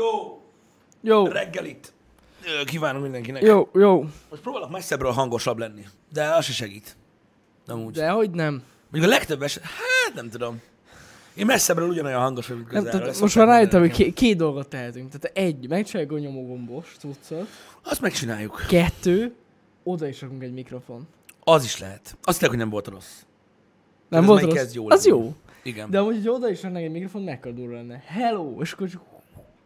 Jó, Jó, reggelit. Kívánom mindenkinek. jó, jó. Most próbálok messzebbről hangosabb lenni, de az se segít. Nem úgy. De... Hogy nem. Mondjuk a legtöbb eset, hát nem tudom. Én messzebbről ugyanolyan hangos vagyok, mint nem közelről. tehát ezt most már rájöttem, hogy két, két dolgot tehetünk. Tehát egy, megcsináljuk a nyomogombos cuccot. Azt megcsináljuk. Kettő, oda is rakunk egy mikrofon. Az is lehet. Azt tényleg, hogy nem volt rossz. Nem ez volt rossz. kezd jó az lenni. jó. Igen. De amúgy, hogy oda is raknánk egy mikrofon, mekkora durva lenne. Hello! És akkor csak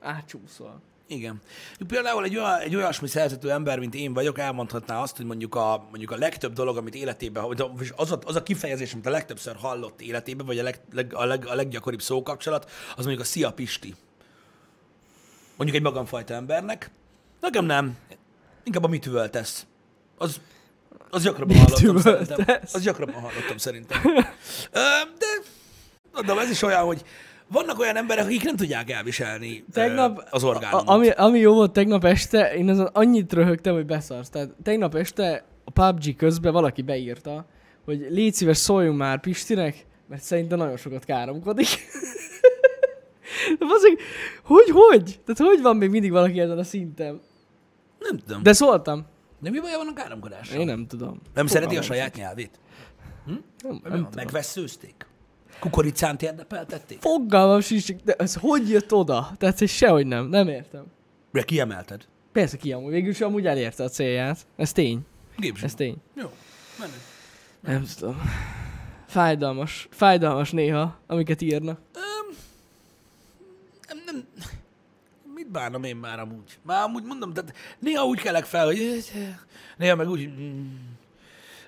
átcsúszol. Igen. Például egy, olyan, egy olyasmi szerzető ember, mint én vagyok, elmondhatná azt, hogy mondjuk a, mondjuk a legtöbb dolog, amit életében, vagy az a, az a kifejezés, amit a legtöbbször hallott életében, vagy a, leg, leg, a, leg, a leggyakoribb szókapcsolat, az mondjuk a szia Pisti. Mondjuk egy magamfajta embernek. Nekem nem. Inkább a mit üvöltesz. Az, az gyakrabban Mit hallottam szerintem. üvöltesz? Az gyakrabban hallottam szerintem. De mondom, ez is olyan, hogy vannak olyan emberek, akik nem tudják elviselni Tegnap, ö, az a, orgánumot. ami, ami jó volt tegnap este, én azon annyit röhögtem, hogy beszarsz. Tehát tegnap este a PUBG közben valaki beírta, hogy légy szíves szóljunk már Pistinek, mert szerintem nagyon sokat káromkodik. Bazzeg, hogy, hogy? Tehát hogy van még mindig valaki ezen a szinten? Nem tudom. De, szóltam. de mi baja van a káromkodással? Én nem tudom. Nem szereti a Fogalmam saját nyelvét? Nem, Nem, nem nem tudom. Kukoricánt érdepeltették? Fogalmam sincs, de ez hogy jött oda? Tehát, hogy sehogy nem. Nem értem. De kiemelted? Persze ki amúgy, végül is amúgy elérte a célját. Ez tény. Gépzsib. Ez tény. Jó, menő. Nem tudom. Fájdalmas. Fájdalmas néha, amiket írnak. Nem, nem, mit bánom én már amúgy? Már amúgy mondom, tehát néha úgy kelek fel, hogy néha meg úgy, mm.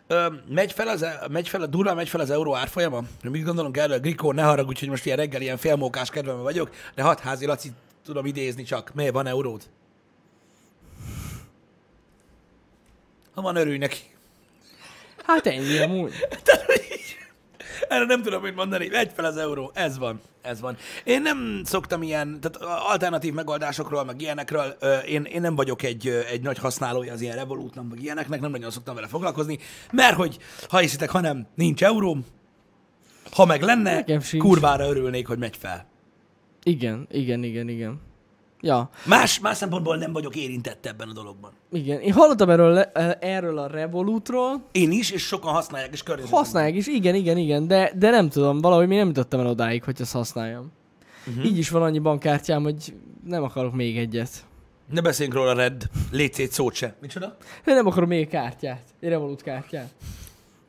Ö, megy fel, az, e- megy fel, a durva megy fel az euró árfolyama? Mit gondolunk erről? Grikó, ne haragudj, hogy most ilyen reggel ilyen félmókás kedvemben vagyok, de hat házi Laci tudom idézni csak. Miért van euród? Ha van, örülj neki. Hát ennyi amúgy. Tehát, hogy Erre nem tudom mit mondani. Megy fel az euró. Ez van. Ez van. Én nem szoktam ilyen, tehát alternatív megoldásokról, meg ilyenekről, én, én nem vagyok egy, egy nagy használója az ilyen Revolutnak, meg ilyeneknek, nem nagyon szoktam vele foglalkozni, mert hogy, ha hiszitek, ha nem, nincs euró, ha meg lenne, kurvára örülnék, hogy megy fel. Igen, igen, igen, igen. Ja, Más, más szempontból nem vagyok érintett ebben a dologban. igen. Én hallottam erről, erről a Revolutról. Én is, és sokan használják, és környezetemben. Használják is, igen, igen, igen, de, de nem tudom, valahogy még nem jutottam el odáig, hogy ezt használjam. Uh-huh. Így is van annyi bankkártyám, hogy nem akarok még egyet. Ne beszéljünk róla, Red. Légy szét szót se. Micsoda? Én nem akarom még kártyát. Egy Revolut kártyát.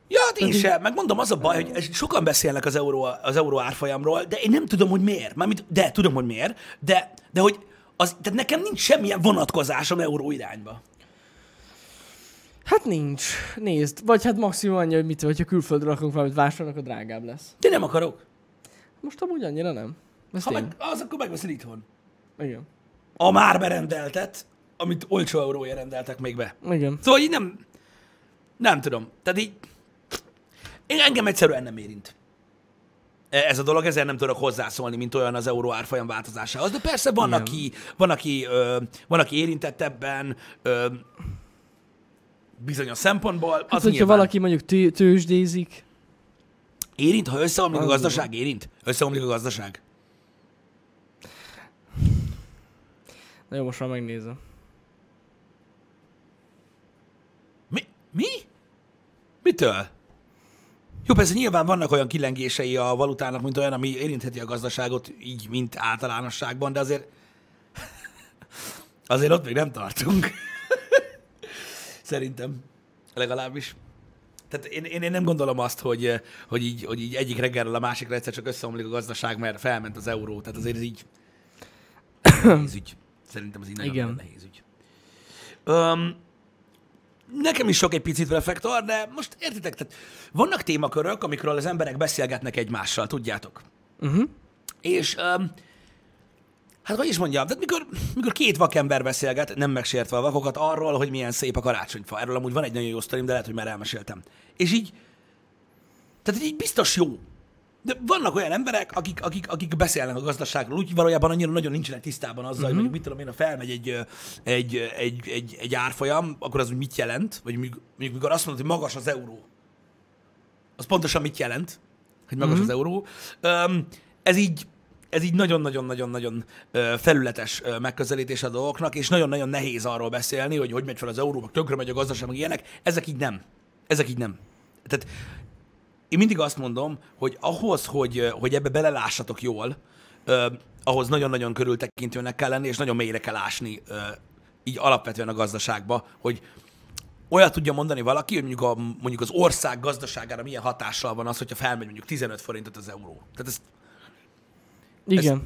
Ja, hát én sem. Megmondom, az a baj, hogy sokan beszélnek az euró, az euró árfolyamról, de én nem tudom, hogy miért. Mármint, de tudom, hogy miért, de, de hogy az, tehát nekem nincs semmilyen vonatkozásom euró irányba. Hát nincs. Nézd. Vagy hát maximum annyi, hogy mit, hogyha külföldre rakunk valamit vásárolnak, a drágább lesz. De nem akarok. Most amúgy annyira nem. Ez Ha tény. meg, az, akkor megveszed itthon. Igen. A már berendeltet, amit olcsó eurója rendeltek még be. Igen. Szóval így nem, nem tudom. Tehát így, én engem egyszerűen nem érint. Ez a dolog, ezért nem tudok hozzászólni, mint olyan az euró árfolyam változásához. De persze van, Igen. aki, van, aki, ö, van, aki érintett ebben ö, bizonyos szempontból. Az Hát, hogyha nyilván valaki mondjuk tő, tőzsdézik, Érint, ha összeomlik a Az gazdaság, érint? Összeomlik a gazdaság. na jó, most már megnézem. Mi? Mi? Mitől? Jó, persze nyilván vannak olyan kilengései a valutának, mint olyan, ami érintheti a gazdaságot így, mint általánosságban, de azért azért ott még nem tartunk. Szerintem. Legalábbis. Tehát én, én, én nem gondolom azt, hogy, hogy, így, hogy így egyik reggelről a másikra egyszer csak összeomlik a gazdaság, mert felment az euró. Tehát azért ez így nehéz ügy. Szerintem ez így nagyon, Igen. nehéz ügy. Um, nekem is sok egy picit reflektor, de most értitek, tehát vannak témakörök, amikről az emberek beszélgetnek egymással, tudjátok. Uh-huh. És um, hát hogy is mondjam, tehát mikor, mikor két vakember beszélget, nem megsértve a vakokat, arról, hogy milyen szép a karácsonyfa. Erről amúgy van egy nagyon jó sztorim, de lehet, hogy már elmeséltem. És így, tehát így biztos jó. De vannak olyan emberek, akik, akik, akik beszélnek a gazdaságról, úgy valójában annyira nagyon nincsenek tisztában azzal, uh-huh. hogy mondjuk mit tudom én, ha felmegy egy, egy, egy, egy, egy árfolyam, akkor az úgy mit jelent, vagy mondjuk, mondjuk mikor azt mondod, hogy magas az euró, az pontosan mit jelent, hogy magas uh-huh. az euró. Um, ez így ez így nagyon-nagyon-nagyon-nagyon felületes megközelítés a dolgoknak, és nagyon-nagyon nehéz arról beszélni, hogy hogy megy fel az euró, meg tönkre megy a gazdaság, meg ilyenek. Ezek így nem. Ezek így nem. Tehát én mindig azt mondom, hogy ahhoz, hogy, hogy ebbe belelássatok jól, ö, ahhoz nagyon-nagyon körültekintőnek kell lenni, és nagyon mélyre kell ásni ö, így alapvetően a gazdaságba, hogy olyat tudja mondani valaki, hogy mondjuk, a, mondjuk az ország gazdaságára milyen hatással van az, hogyha felmegy mondjuk 15 forintot az euró. Tehát ez, Igen.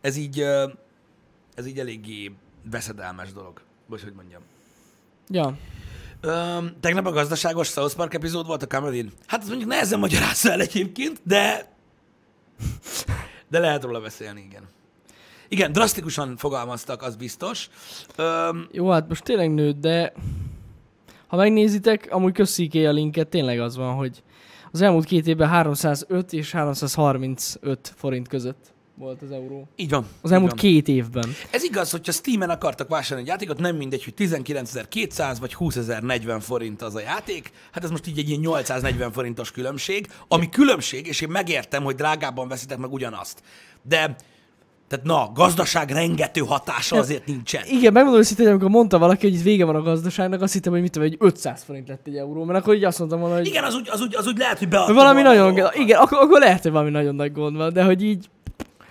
ez így, ö, ez így eléggé veszedelmes dolog. Vagy hogy mondjam. Ja. Ö, tegnap a gazdaságos South Park epizód volt a Cameron. Hát ez mondjuk nehezen magyarázza el egyébként, de de lehet róla beszélni, igen. Igen, drasztikusan fogalmaztak, az biztos. Ö, Jó, hát most tényleg nőtt, de ha megnézitek, amúgy kösziké a linket, tényleg az van, hogy az elmúlt két évben 305 és 335 forint között volt az euró. így van. Az elmúlt van. két évben. Ez igaz, hogyha Steam-en akartak vásárolni egy játékot, nem mindegy, hogy 19.200 vagy 20.040 forint az a játék. Hát ez most így egy ilyen 840 forintos különbség, ami különbség, és én megértem, hogy drágábban veszitek meg ugyanazt. De, tehát na, gazdaság rengető hatása azért nincsen. Igen, megmondom őszintén, hogy amikor mondta valaki, hogy itt vége van a gazdaságnak, azt hittem, hogy mit tudom, egy 500 forint lett egy euró, mert akkor így azt mondtam volna, hogy Igen, az úgy, az úgy, az úgy lehet, hogy beadtam valami nagyon, igen, akkor, akkor lehet, hogy valami nagyon nagy gond van, de hogy így,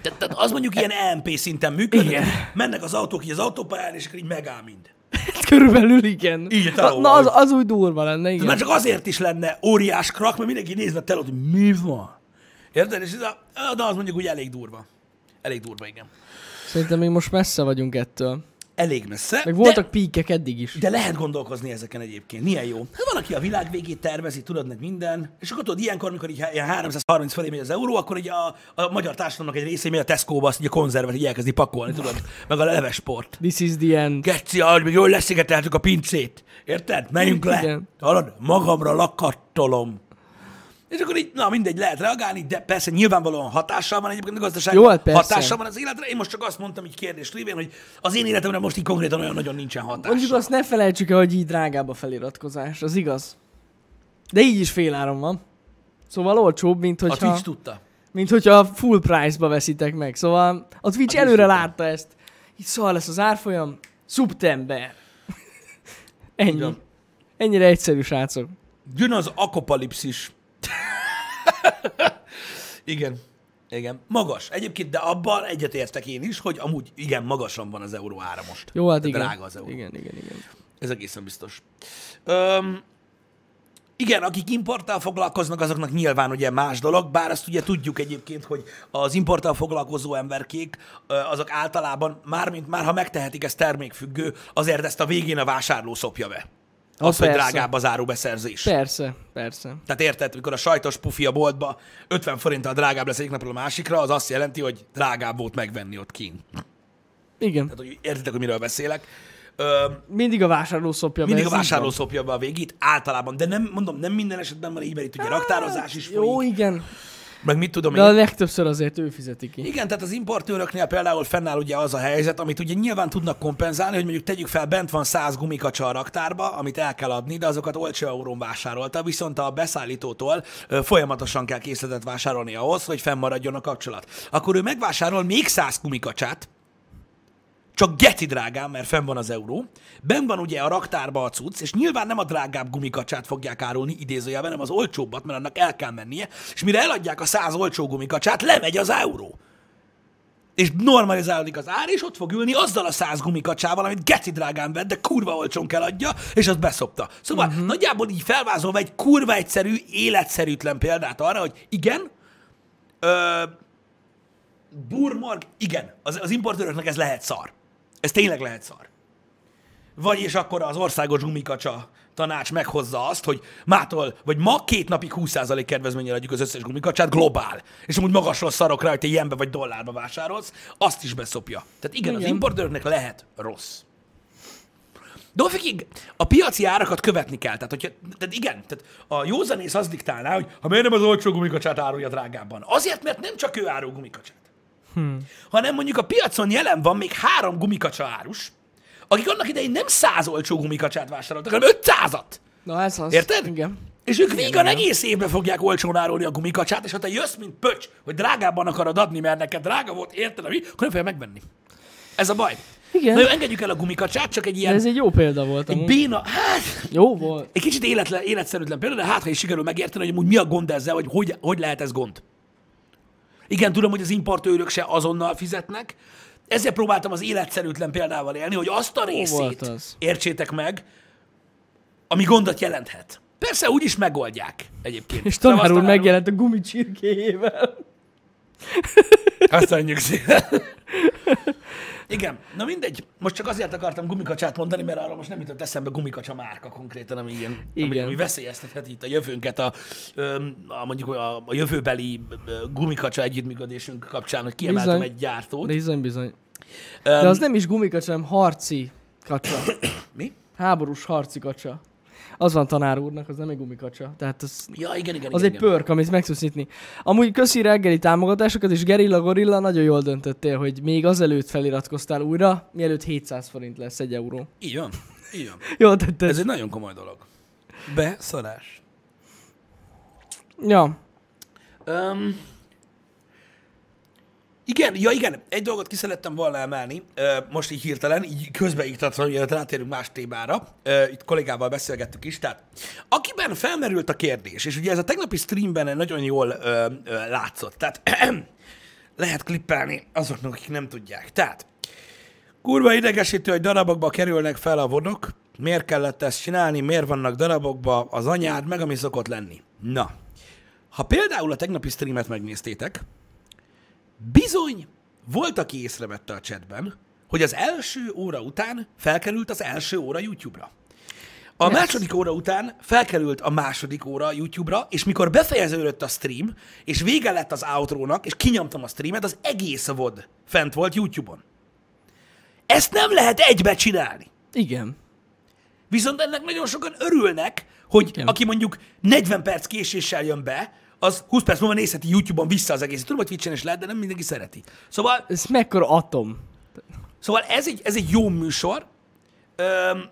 Tehát, tehát az mondjuk ilyen EMP szinten működik, Igen. mennek az autók így az autópályán, és akkor így megáll mind. körülbelül igen. Így, na, na az, az úgy durva lenne, igen. Már csak azért is lenne óriás krak, mert mindenki nézve a telót, hogy mi van. Érted? És ez a, de az mondjuk úgy elég durva. Elég durva, igen. Szerintem még most messze vagyunk ettől. Elég messze. Meg voltak píkek eddig is. De, de lehet gondolkozni ezeken egyébként. Milyen jó. Hát van, aki a világ végét tervezi, tudod, meg minden. És akkor tudod, ilyenkor, amikor így ilyen 330 felé megy az euró, akkor így a, a magyar társadalomnak egy része megy a Tesco-ba, azt így a konzervet így elkezdi pakolni, tudod, meg a levesport. This is the end. Geci, ahogy még jól leszigeteltük a pincét. Érted? Menjünk le. Igen. Hallod? Magamra lakattolom. És akkor így, na mindegy, lehet reagálni, de persze nyilvánvalóan hatással van egyébként a gazdaság. Jó, hát persze. Hatással van az életre. Én most csak azt mondtam így kérdés révén, hogy az én életemre most így konkrétan olyan nagyon nincsen hatás. Mondjuk azt ne felejtsük el, hogy így drágább a feliratkozás, az igaz. De így is féláron van. Szóval olcsóbb, mint A hogyha, Twitch tudta. mint hogyha full price-ba veszitek meg. Szóval a Twitch Twitch előre tudta. látta ezt. Így szóval lesz az árfolyam. Szuptember. Ennyi. Igen. Ennyire egyszerű, srácok. Jön az akokalipszis. igen. Igen. Magas. Egyébként, de abban egyetértek én is, hogy amúgy igen, magasan van az euró ára most. Jó, hát De igen. Drága az euró. Igen, igen, igen. Ez egészen biztos. Öm, igen, akik importtal foglalkoznak, azoknak nyilván ugye más dolog, bár azt ugye tudjuk egyébként, hogy az importtal foglalkozó emberkék, azok általában, mármint már ha megtehetik, ez termékfüggő, azért ezt a végén a vásárló szopja be. Ah, Az, hogy persze. drágább az árubeszerzés. Persze, persze. Tehát érted, mikor a sajtos pufi a boltba 50 forinttal drágább lesz egyik napról a másikra, az azt jelenti, hogy drágább volt megvenni ott kint. Igen. Tehát, hogy értitek, hogy miről beszélek. Ö, Mindig a vásárló szopja be, mindig a vásárló szopja be a végét, általában, de nem, mondom, nem minden esetben van így, mert itt ugye raktározás is Jó, folyik, igen. Meg mit tudom De a én. legtöbbször azért ő fizeti ki. Igen, tehát az importőröknél például fennáll ugye az a helyzet, amit ugye nyilván tudnak kompenzálni, hogy mondjuk tegyük fel, bent van 100 gumikacsa a raktárba, amit el kell adni, de azokat olcsó eurón vásárolta, viszont a beszállítótól folyamatosan kell készletet vásárolni ahhoz, hogy fennmaradjon a kapcsolat. Akkor ő megvásárol még 100 gumikacsát, csak geci drágán, mert fenn van az euró. Ben van ugye a raktárba a cucc, és nyilván nem a drágább gumikacsát fogják árulni idézőjelben, hanem az olcsóbbat, mert annak el kell mennie, és mire eladják a 100 olcsó gumikacsát, lemegy az euró. És normalizálódik az ár, és ott fog ülni azzal a 100 gumikacsával, amit geci drágán vett, de kurva olcsón kell adja, és azt beszopta. Szóval uh-huh. nagyjából így felvázolva egy kurva egyszerű, életszerűtlen példát arra, hogy igen, ö, Burmorg, igen, az, az importőröknek ez lehet szar. Ez tényleg lehet szar. Vagyis akkor az országos gumikacsa tanács meghozza azt, hogy mától, vagy ma két napig 20% kedvezménnyel adjuk az összes gumikacsát, globál. És amúgy magasról szarok rá, hogy te ilyenbe vagy dollárba vásárolsz, azt is beszopja. Tehát igen, igen. az Igen. importőröknek lehet rossz. Dolfikig a piaci árakat követni kell. Tehát, hogyha, tehát igen, tehát a józanész az diktálná, hogy ha miért nem az olcsó gumikacsát árulja drágábban. Azért, mert nem csak ő árul gumikacsát. Hmm. Hanem mondjuk a piacon jelen van még három gumikacsa árus, akik annak idején nem száz olcsó gumikacsát vásároltak, hanem 500-at. Na ez az. Érted? Igen. És ők végig egész évben fogják olcsón árulni a gumikacsát, és ha te jössz, mint pöcs, hogy drágában akarod adni, mert neked drága volt, érted, ami, akkor nem fogja megvenni. Ez a baj. Igen. Na jó, engedjük el a gumikacsát, csak egy De ilyen ez egy jó példa volt egy amúgy. béna, hát Jó volt. egy kicsit életlen, életszerűtlen példa, de hát, ha is sikerül megérteni, hogy amúgy mi a gond ezzel, hogy, hogy hogy lehet ez gond. Igen, tudom, hogy az importőrök se azonnal fizetnek, ezért próbáltam az életszerűtlen példával élni, hogy azt a részét az? értsétek meg, ami gondot jelenthet. Persze úgy is megoldják egyébként. És tanár úr megjelent a gumicsirkéjével. Köszönjük szépen. Igen, na mindegy. Most csak azért akartam gumikacsát mondani, mert arra most nem jutott eszembe gumikacsa márka konkrétan, ami ilyen, ami, Igen. ami veszélyeztetheti itt a jövőnket, a, a mondjuk a, a jövőbeli gumikacsa együttműködésünk kapcsán, hogy kiemeltem Bizony. egy gyártót. Bizony, bizony. De az nem is gumikacsa, hanem harci kacsa. Mi? Háborús harci kacsa. Az van tanár úrnak, az nem egy gumikacsa. Tehát az, Ja, igen, igen, az igen, egy igen. pörk, amit meg tudsz nyitni. Amúgy köszi reggeli támogatásokat, és Gerilla Gorilla nagyon jól döntöttél, hogy még azelőtt feliratkoztál újra, mielőtt 700 forint lesz egy euró. Így van. Így van. Jól tetted. Ez egy nagyon komoly dolog. Beszarás. Ja. Um, igen, ja igen, egy dolgot ki szerettem volna emelni, most így hirtelen, így közbeiktatva, hogy rátérünk más témára, itt kollégával beszélgettük is, tehát akiben felmerült a kérdés, és ugye ez a tegnapi streamben nagyon jól látszott, tehát lehet klippelni azoknak, akik nem tudják. Tehát, kurva idegesítő, hogy darabokba kerülnek fel a vodok, miért kellett ezt csinálni, miért vannak darabokba az anyád, meg ami szokott lenni. Na, ha például a tegnapi streamet megnéztétek, bizony volt, aki észrevette a chatben, hogy az első óra után felkerült az első óra YouTube-ra. A Yes. második óra után felkerült a második óra YouTube-ra, és mikor befejeződött a stream, és vége lett az outrónak, és kinyomtam a streamet, az egész VOD fent volt YouTube-on. Ezt nem lehet egybe csinálni. Igen. Viszont ennek nagyon sokan örülnek, hogy Igen. aki mondjuk 40 perc késéssel jön be, az 20 perc múlva nézheti YouTube-on vissza az egészet. Tudom, hogy Twitch-en is lehet, de nem mindenki szereti. Szóval, Ez mekkora atom. szóval ez, egy, ez egy jó műsor. Öm,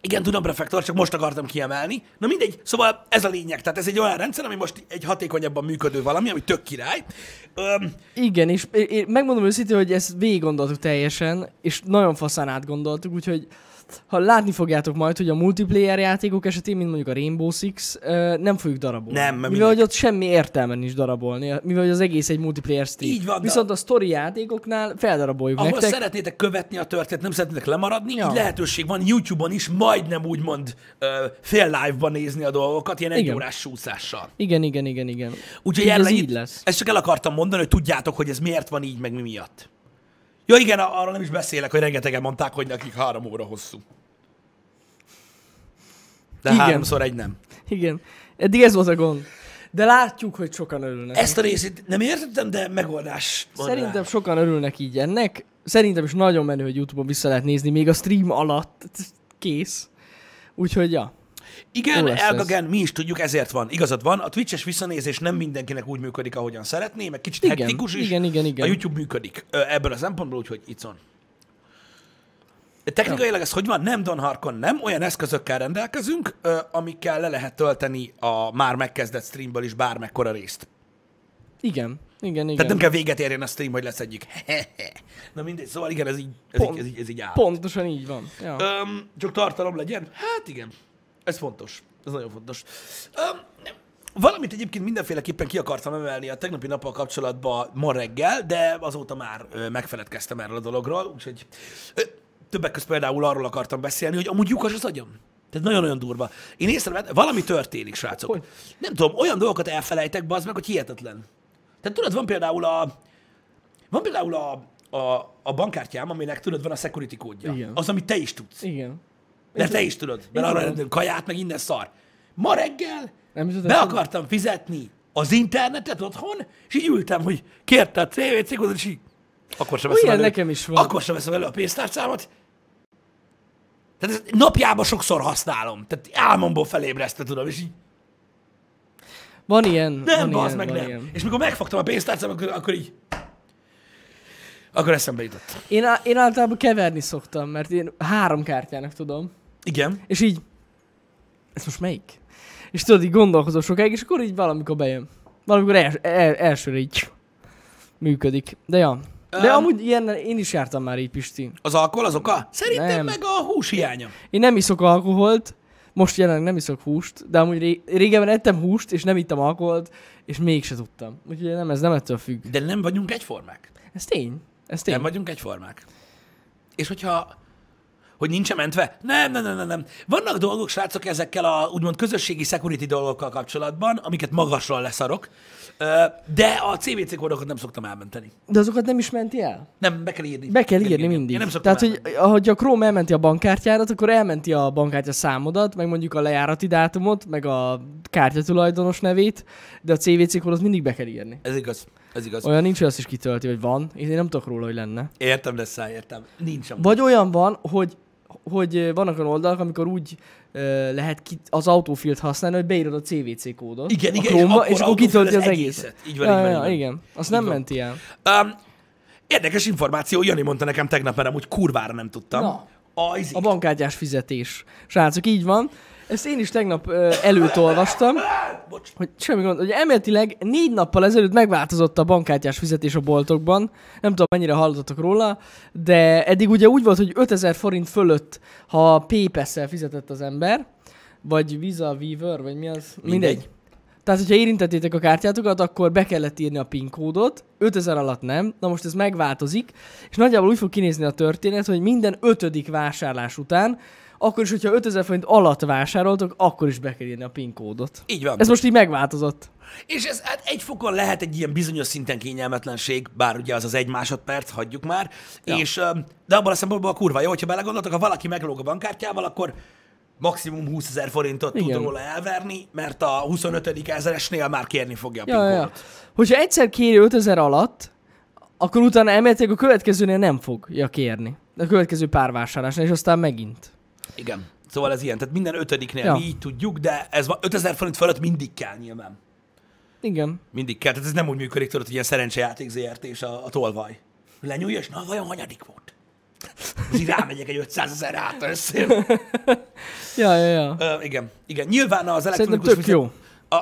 igen, tudom, prefektor, csak most akartam kiemelni. Na mindegy, szóval ez a lényeg. Tehát ez egy olyan rendszer, ami most egy hatékonyabban működő valami, ami tök király. Öm, Igen, és én- megmondom őszintén, hogy ezt végig gondoltuk teljesen, és nagyon faszán átgondoltuk, úgyhogy ha látni fogjátok majd, hogy a multiplayer játékok esetén, mint mondjuk a Rainbow Six, nem fogjuk darabolni. Nem, mert mivel hogy ott semmi értelme nincs darabolni, mivel hogy az egész egy multiplayer stream. Így van, de- Viszont a story játékoknál feldaraboljuk ahol nektek. szeretnétek követni a történet, nem szeretnétek lemaradni, Ja. így lehetőség van YouTube-on is majdnem úgymond ö, fél live-ban nézni a dolgokat, ilyen egy órás súszással. Igen, igen, igen, igen. Úgyhogy ez így lesz. Ezt csak el akartam mondani, hogy tudjátok, hogy ez miért van így, meg mi miatt. Ja igen, a- arról nem is beszélek, hogy rengetegen mondták, hogy nekik három óra hosszú. De Igen. háromszor egy nem. Igen. Eddig ez volt a gond. De látjuk, hogy sokan örülnek. Ezt a részét nem értettem, de megoldás van Szerintem rá. sokan örülnek így ennek. Szerintem is nagyon menő, hogy Youtube-on vissza lehet nézni, még a stream alatt. Kész. Úgyhogy, ja. Igen, Elgagen, mi is tudjuk, ezért van. Igazad van, a Twitch-es visszanézés nem mindenkinek úgy működik, ahogyan szeretné, meg kicsit Igen, hektikus is. igen, igen, igen. A YouTube működik ebből a szempontból, úgyhogy itt van. Technikailag ez hogy van? Nem Don Harkon, nem. Olyan eszközökkel rendelkezünk, amikkel le lehet tölteni a már megkezdett streamből is bármekkora részt. Igen. Igen, igen. Tehát nem kell véget érjen a stream, hogy lesz egyik. Na mindegy, szóval igen, ez így, ez így, ez így, ez így áll. Pontosan így van. Ja. Öm, csak tartalom legyen? Hát igen. Ez fontos. Ez nagyon fontos. Öm, valamit egyébként mindenféleképpen ki akartam emelni a tegnapi nappal kapcsolatban ma reggel, de azóta már ö, megfeledkeztem erről a dologról, úgyhogy ö, többek között például arról akartam beszélni, hogy amúgy lyukas az agyam. Tehát nagyon-nagyon durva. Én észrevettem, valami történik, srácok. Hogy? Nem tudom, olyan dolgokat elfelejtek, bazd meg, hogy hihetetlen. Tehát tudod, van például a, van például a, a, a bankkártyám, aminek tudod, van a security kódja. Igen. Az, amit te is tudsz. Igen. Mert te is tudod, mert arra rendelünk kaját, meg innen szar. Ma reggel Nem jutott be akartam fizetni az internetet otthon, és így ültem, hogy kérte a CVC kódot, és így akkor sem veszem elő, nekem is van. Akkor sem veszem elő a pénztárcámat. Tehát ezt napjában sokszor használom. Tehát álmomból felébresztve tudom, és így Van ilyen. nem, van bazd ilyen, meg van nem. Ilyen. És mikor megfogtam a pénztárcámat, akkor, akkor így akkor eszembe jutott. Én, á- én általában keverni szoktam, mert én három kártyának tudom. Igen. És így... Ez most melyik? és tudod, így gondolkozol sokáig, és akkor így valamikor bejön. Valamikor els, el, elsőre így működik. De ja. De Öm. amúgy ilyen, én is jártam már így, Pisti. Az alkohol az oka? Szerintem Nem. meg a hús hiánya. Én nem iszok alkoholt, most jelenleg nem iszok húst, de amúgy ré- régebben ettem húst, és nem ittam alkoholt, és mégse tudtam. Úgyhogy nem, ez nem ettől függ. De nem vagyunk egyformák. Ez tény. Ez tény. Nem vagyunk egyformák. És hogyha hogy nincsen mentve? Nem, nem, nem, nem, nem. Vannak dolgok, srácok, ezekkel a úgymond közösségi security dolgokkal kapcsolatban, amiket magasról leszarok, de a CVC kódokat nem szoktam elmenteni. De azokat nem is menti el? Nem, be kell írni. Be kell írni mindig. Én nem szoktam Tehát, hogy ahogy a Chrome elmenti a bankkártyádat, akkor elmenti a bankkártya számodat, meg mondjuk a lejárati dátumot, meg a kártya tulajdonos nevét, de a CVC kódot mindig be kell írni. Ez igaz. Ez igaz. Olyan nincs, hogy azt is kitölti, hogy van. Én nem tudok róla, hogy lenne. Értem, lesz értem. Nincs amúgy. Vagy olyan van, hogy hogy vannak olyan oldalak, amikor úgy lehet ki, az autofilt használni, hogy beírod a CVC kódot. Igen, igen, Chrome-ba, és és akkor akkor kitölti az az egészet. egészet. Így van, ja, így van, ja, így van. igen. Azt nem van. menti el. Um, érdekes információ, Jani mondta nekem tegnap, mert amúgy kurvára nem tudtam. Na. A, izé- A bankkártyás fizetés. Srácok, így van. Ezt én is tegnap ö, előtt olvastam, Bocs. hogy semmi gond, hogy elméletileg négy nappal ezelőtt megváltozott a bankkártyás fizetés a boltokban. Nem tudom, mennyire hallottatok róla, de eddig ugye úgy volt, hogy 5000 forint fölött, ha PayPass-szel fizetett az ember, vagy Visa, Weaver, vagy mi az? Mindegy. Tehát, hogyha érintettétek a kártyátokat, akkor be kellett írni a PIN kódot, 5000 alatt nem, na most ez megváltozik, és nagyjából úgy fog kinézni a történet, hogy minden ötödik vásárlás után, akkor is, hogyha 5000 forint alatt vásároltok, akkor is be kell írni a PIN kódot. Így van. Ez most így megváltozott. És ez hát egy fokon lehet egy ilyen bizonyos szinten kényelmetlenség, bár ugye az az egy másodperc, hagyjuk már. Ja. És, de abban a szempontból a kurva jó, hogyha belegondoltak, ha valaki meglóg a bankkártyával, akkor maximum 20 ezer forintot tud Igen. róla elverni, mert a 25. ezeresnél már kérni fogja a Ja, ja, ja. PIN-kódot. Hogyha egyszer kéri 5000 alatt, akkor utána elméletileg a következőnél nem fogja kérni. A következő pár vásárlásnál, és aztán megint. Igen. Szóval ez ilyen. Tehát minden ötödiknél Ja. mi így tudjuk, de ez van- 5000 forint fölött mindig kell nyilván. Igen. Mindig kell. Tehát ez nem úgy működik, tudod, hogy ilyen szerencsejáték ZRT és a, a tolvaj. Lenyúlja, és na, vajon hanyadik volt? És így rámegyek egy 500 ezer át össze. Ja, ja, ja. Ö, igen, igen. Nyilván az elektronikus tök jó. A,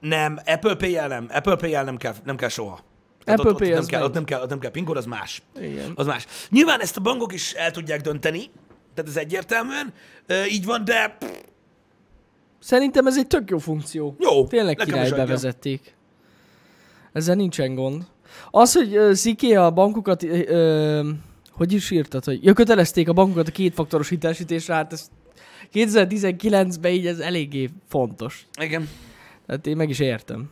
nem, Apple Pay-jel nem. Apple Pay-jel nem kell, nem kell soha. Tehát Apple ott, Pay ott, az nem kell, ott nem kell, ott nem kell PIN kód, az más. Igen. Az más. Nyilván ezt a bankok is el tudják dönteni, tehát ez egyértelműen így van, de Szerintem ez egy tök jó funkció. jó. Tényleg király bevezették. Ezzel nincsen gond. Az, hogy uh, Sziké a bankokat, ö, hogy is írtad, hogy ja, kötelezték a bankokat a kétfaktoros hitelesítésre, hát ez 2019-ben így ez eléggé fontos. Igen. Tehát én meg is értem.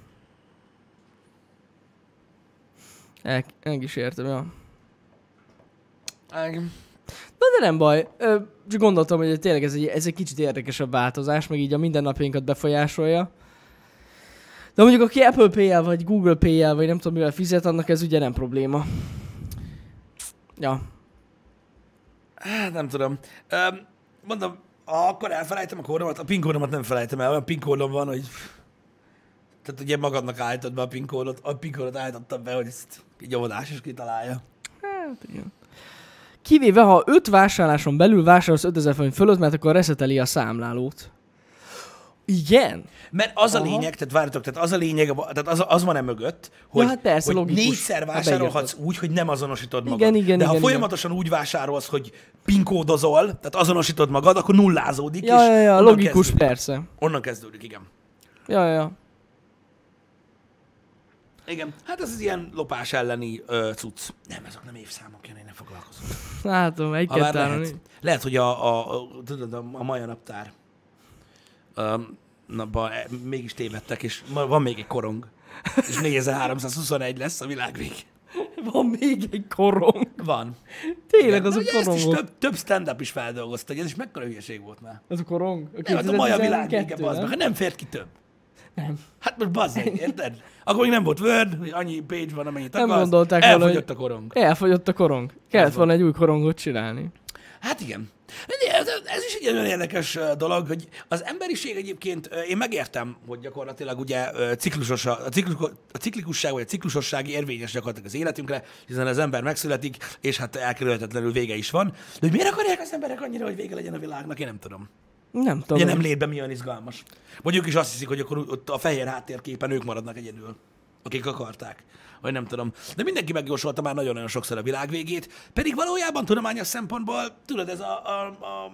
El, meg is értem, ja. Igen. De nem baj, Ö, csak gondoltam, hogy tényleg ez egy, ez egy kicsit érdekesebb változás, meg így a mindennapjainkat befolyásolja. De mondjuk aki Apple Pay-jel, vagy Google Pay-jel, vagy nem tudom mivel fizet, annak ez ugye nem probléma. Ja. Hát nem tudom. Öm, mondom, akkor elfelejtem a kódomat, a PIN kódomat nem felejtem el, olyan PIN kódom van, hogy tehát ugye magadnak állítod be a PIN kódot, a PIN kódot állítottam be, hogy ezt egy óvodás is kitalálja. Hát igen. Kivéve, ha 5 vásárláson belül vásárolsz 5000 forint fölött, mert akkor reszeteli a számlálót. Igen? Mert az a Aha. lényeg, tehát várjatok, tehát az a lényeg, tehát az, az van e mögött, hogy, hát persze, hogy logikus, négyszer ha vásárolhatsz úgy, hogy nem azonosítod magad. Igen, igen, De ha igen, folyamatosan úgy vásárolsz, hogy pinkódozol, tehát azonosítod magad, akkor nullázódik, Ja, és ja, ja, logikus, kezdődik. persze. Onnan kezdődik, igen. Ja, ja, ja. Igen, hát ez az ilyen lopás elleni ö, cucc. Nem, azok nem évszámok, jön, én nem foglalkozom. Látom, egy Ha lehet, lehet, hogy a, a, a, tudod, a, a Maja naptár um, napban e- mégis tévedtek, és van még egy korong. És 4321 lesz a világ vég. Van még egy korong. Van. Tényleg, De az a ugye ezt is korong. több, több stand-up is feldolgozta, hogy ez is mekkora hülyeség volt már. Az a korong? A Nem, hát a Maja világ vége, 2012, bazd meg, nem? hát nem fért ki több. Nem. Hát most bazd meg, érted? Akkor még nem volt Word, hogy annyi page van, amennyit Nem akarsz. gondolták volna, Elfogyott a korong. Elfogyott a korong. Kellett volna egy új korongot csinálni. Hát igen. Ez, is egy olyan érdekes dolog, hogy az emberiség egyébként, én megértem, hogy gyakorlatilag ugye ciklusos, a, ciklikus, a ciklikusság vagy a ciklusosság érvényes gyakorlatilag az életünkre, hiszen az ember megszületik, és hát elkerülhetetlenül vége is van. De hogy miért akarják az emberek annyira, hogy vége legyen a világnak, én nem tudom. Nem tudom. Ugye nem létben mi olyan izgalmas. Ők is azt hiszik, hogy akkor ott a fehér háttérképen ők maradnak egyedül, akik akarták. Vagy nem tudom. De mindenki megjósolta már nagyon-nagyon sokszor a világ végét, pedig valójában tudományos szempontból, tudod, ez a, a, a,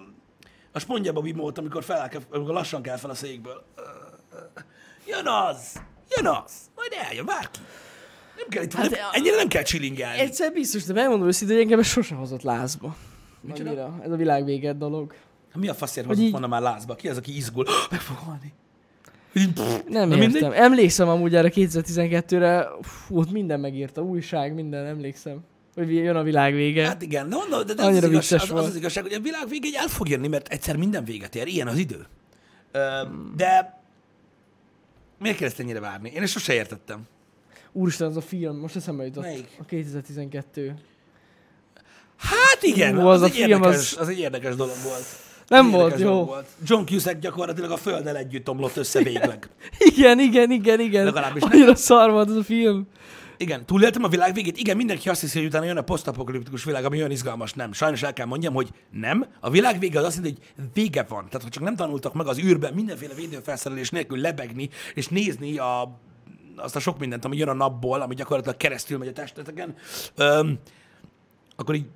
a spongyabobby mód, amikor, fel amikor lassan kell fel a székből. Jön az! Jön az! Majd eljön, bárki. Nem kell itt, Hát, nem, ennyire nem kell csilingelni. Egyszer biztos, de megmondom őszintén, hogy engem ez sose hozott lázba. Annyira. Ez a világ véget dolog. Mi a faszért Hogy így- volna már lázba? Ki az, aki izgul? Meg fog halni. Nem Na értem. mindegy. Emlékszem amúgy erre 2012-re, fú, ott minden megírta, újság, minden, emlékszem. Hogy jön a világ vége. Hát igen, de, mondom, de, de az, Annyira az, igazság, az, az, az igazság, hogy a világ vége el fog jönni, mert egyszer minden véget ér, ilyen az idő. Ö, de miért kell ezt ennyire várni? Én ezt sose értettem. Úristen, az a film, most eszembe jutott. Melyik? A 2012. Hát igen, Ú, az, az az, a egy film, érdekes, az- az... egy érdekes dolog volt. Nem volt jó. Volt. John Cusack gyakorlatilag a földdel együtt omlott össze végleg. Igen, igen, igen, igen. Legalábbis Annyira szar volt az a film. Igen, túléltem a világ végét. Igen, mindenki azt hiszi, hogy utána jön a posztapokaliptikus világ, ami olyan izgalmas. Nem. Sajnos el kell mondjam, hogy nem. A világ vége az azt jelenti, hogy vége van. Tehát, ha csak nem tanultak meg az űrben mindenféle védőfelszerelés nélkül lebegni, és nézni a, azt a sok mindent, ami jön a napból, ami gyakorlatilag keresztül megy a testeteken, öm, akkor így,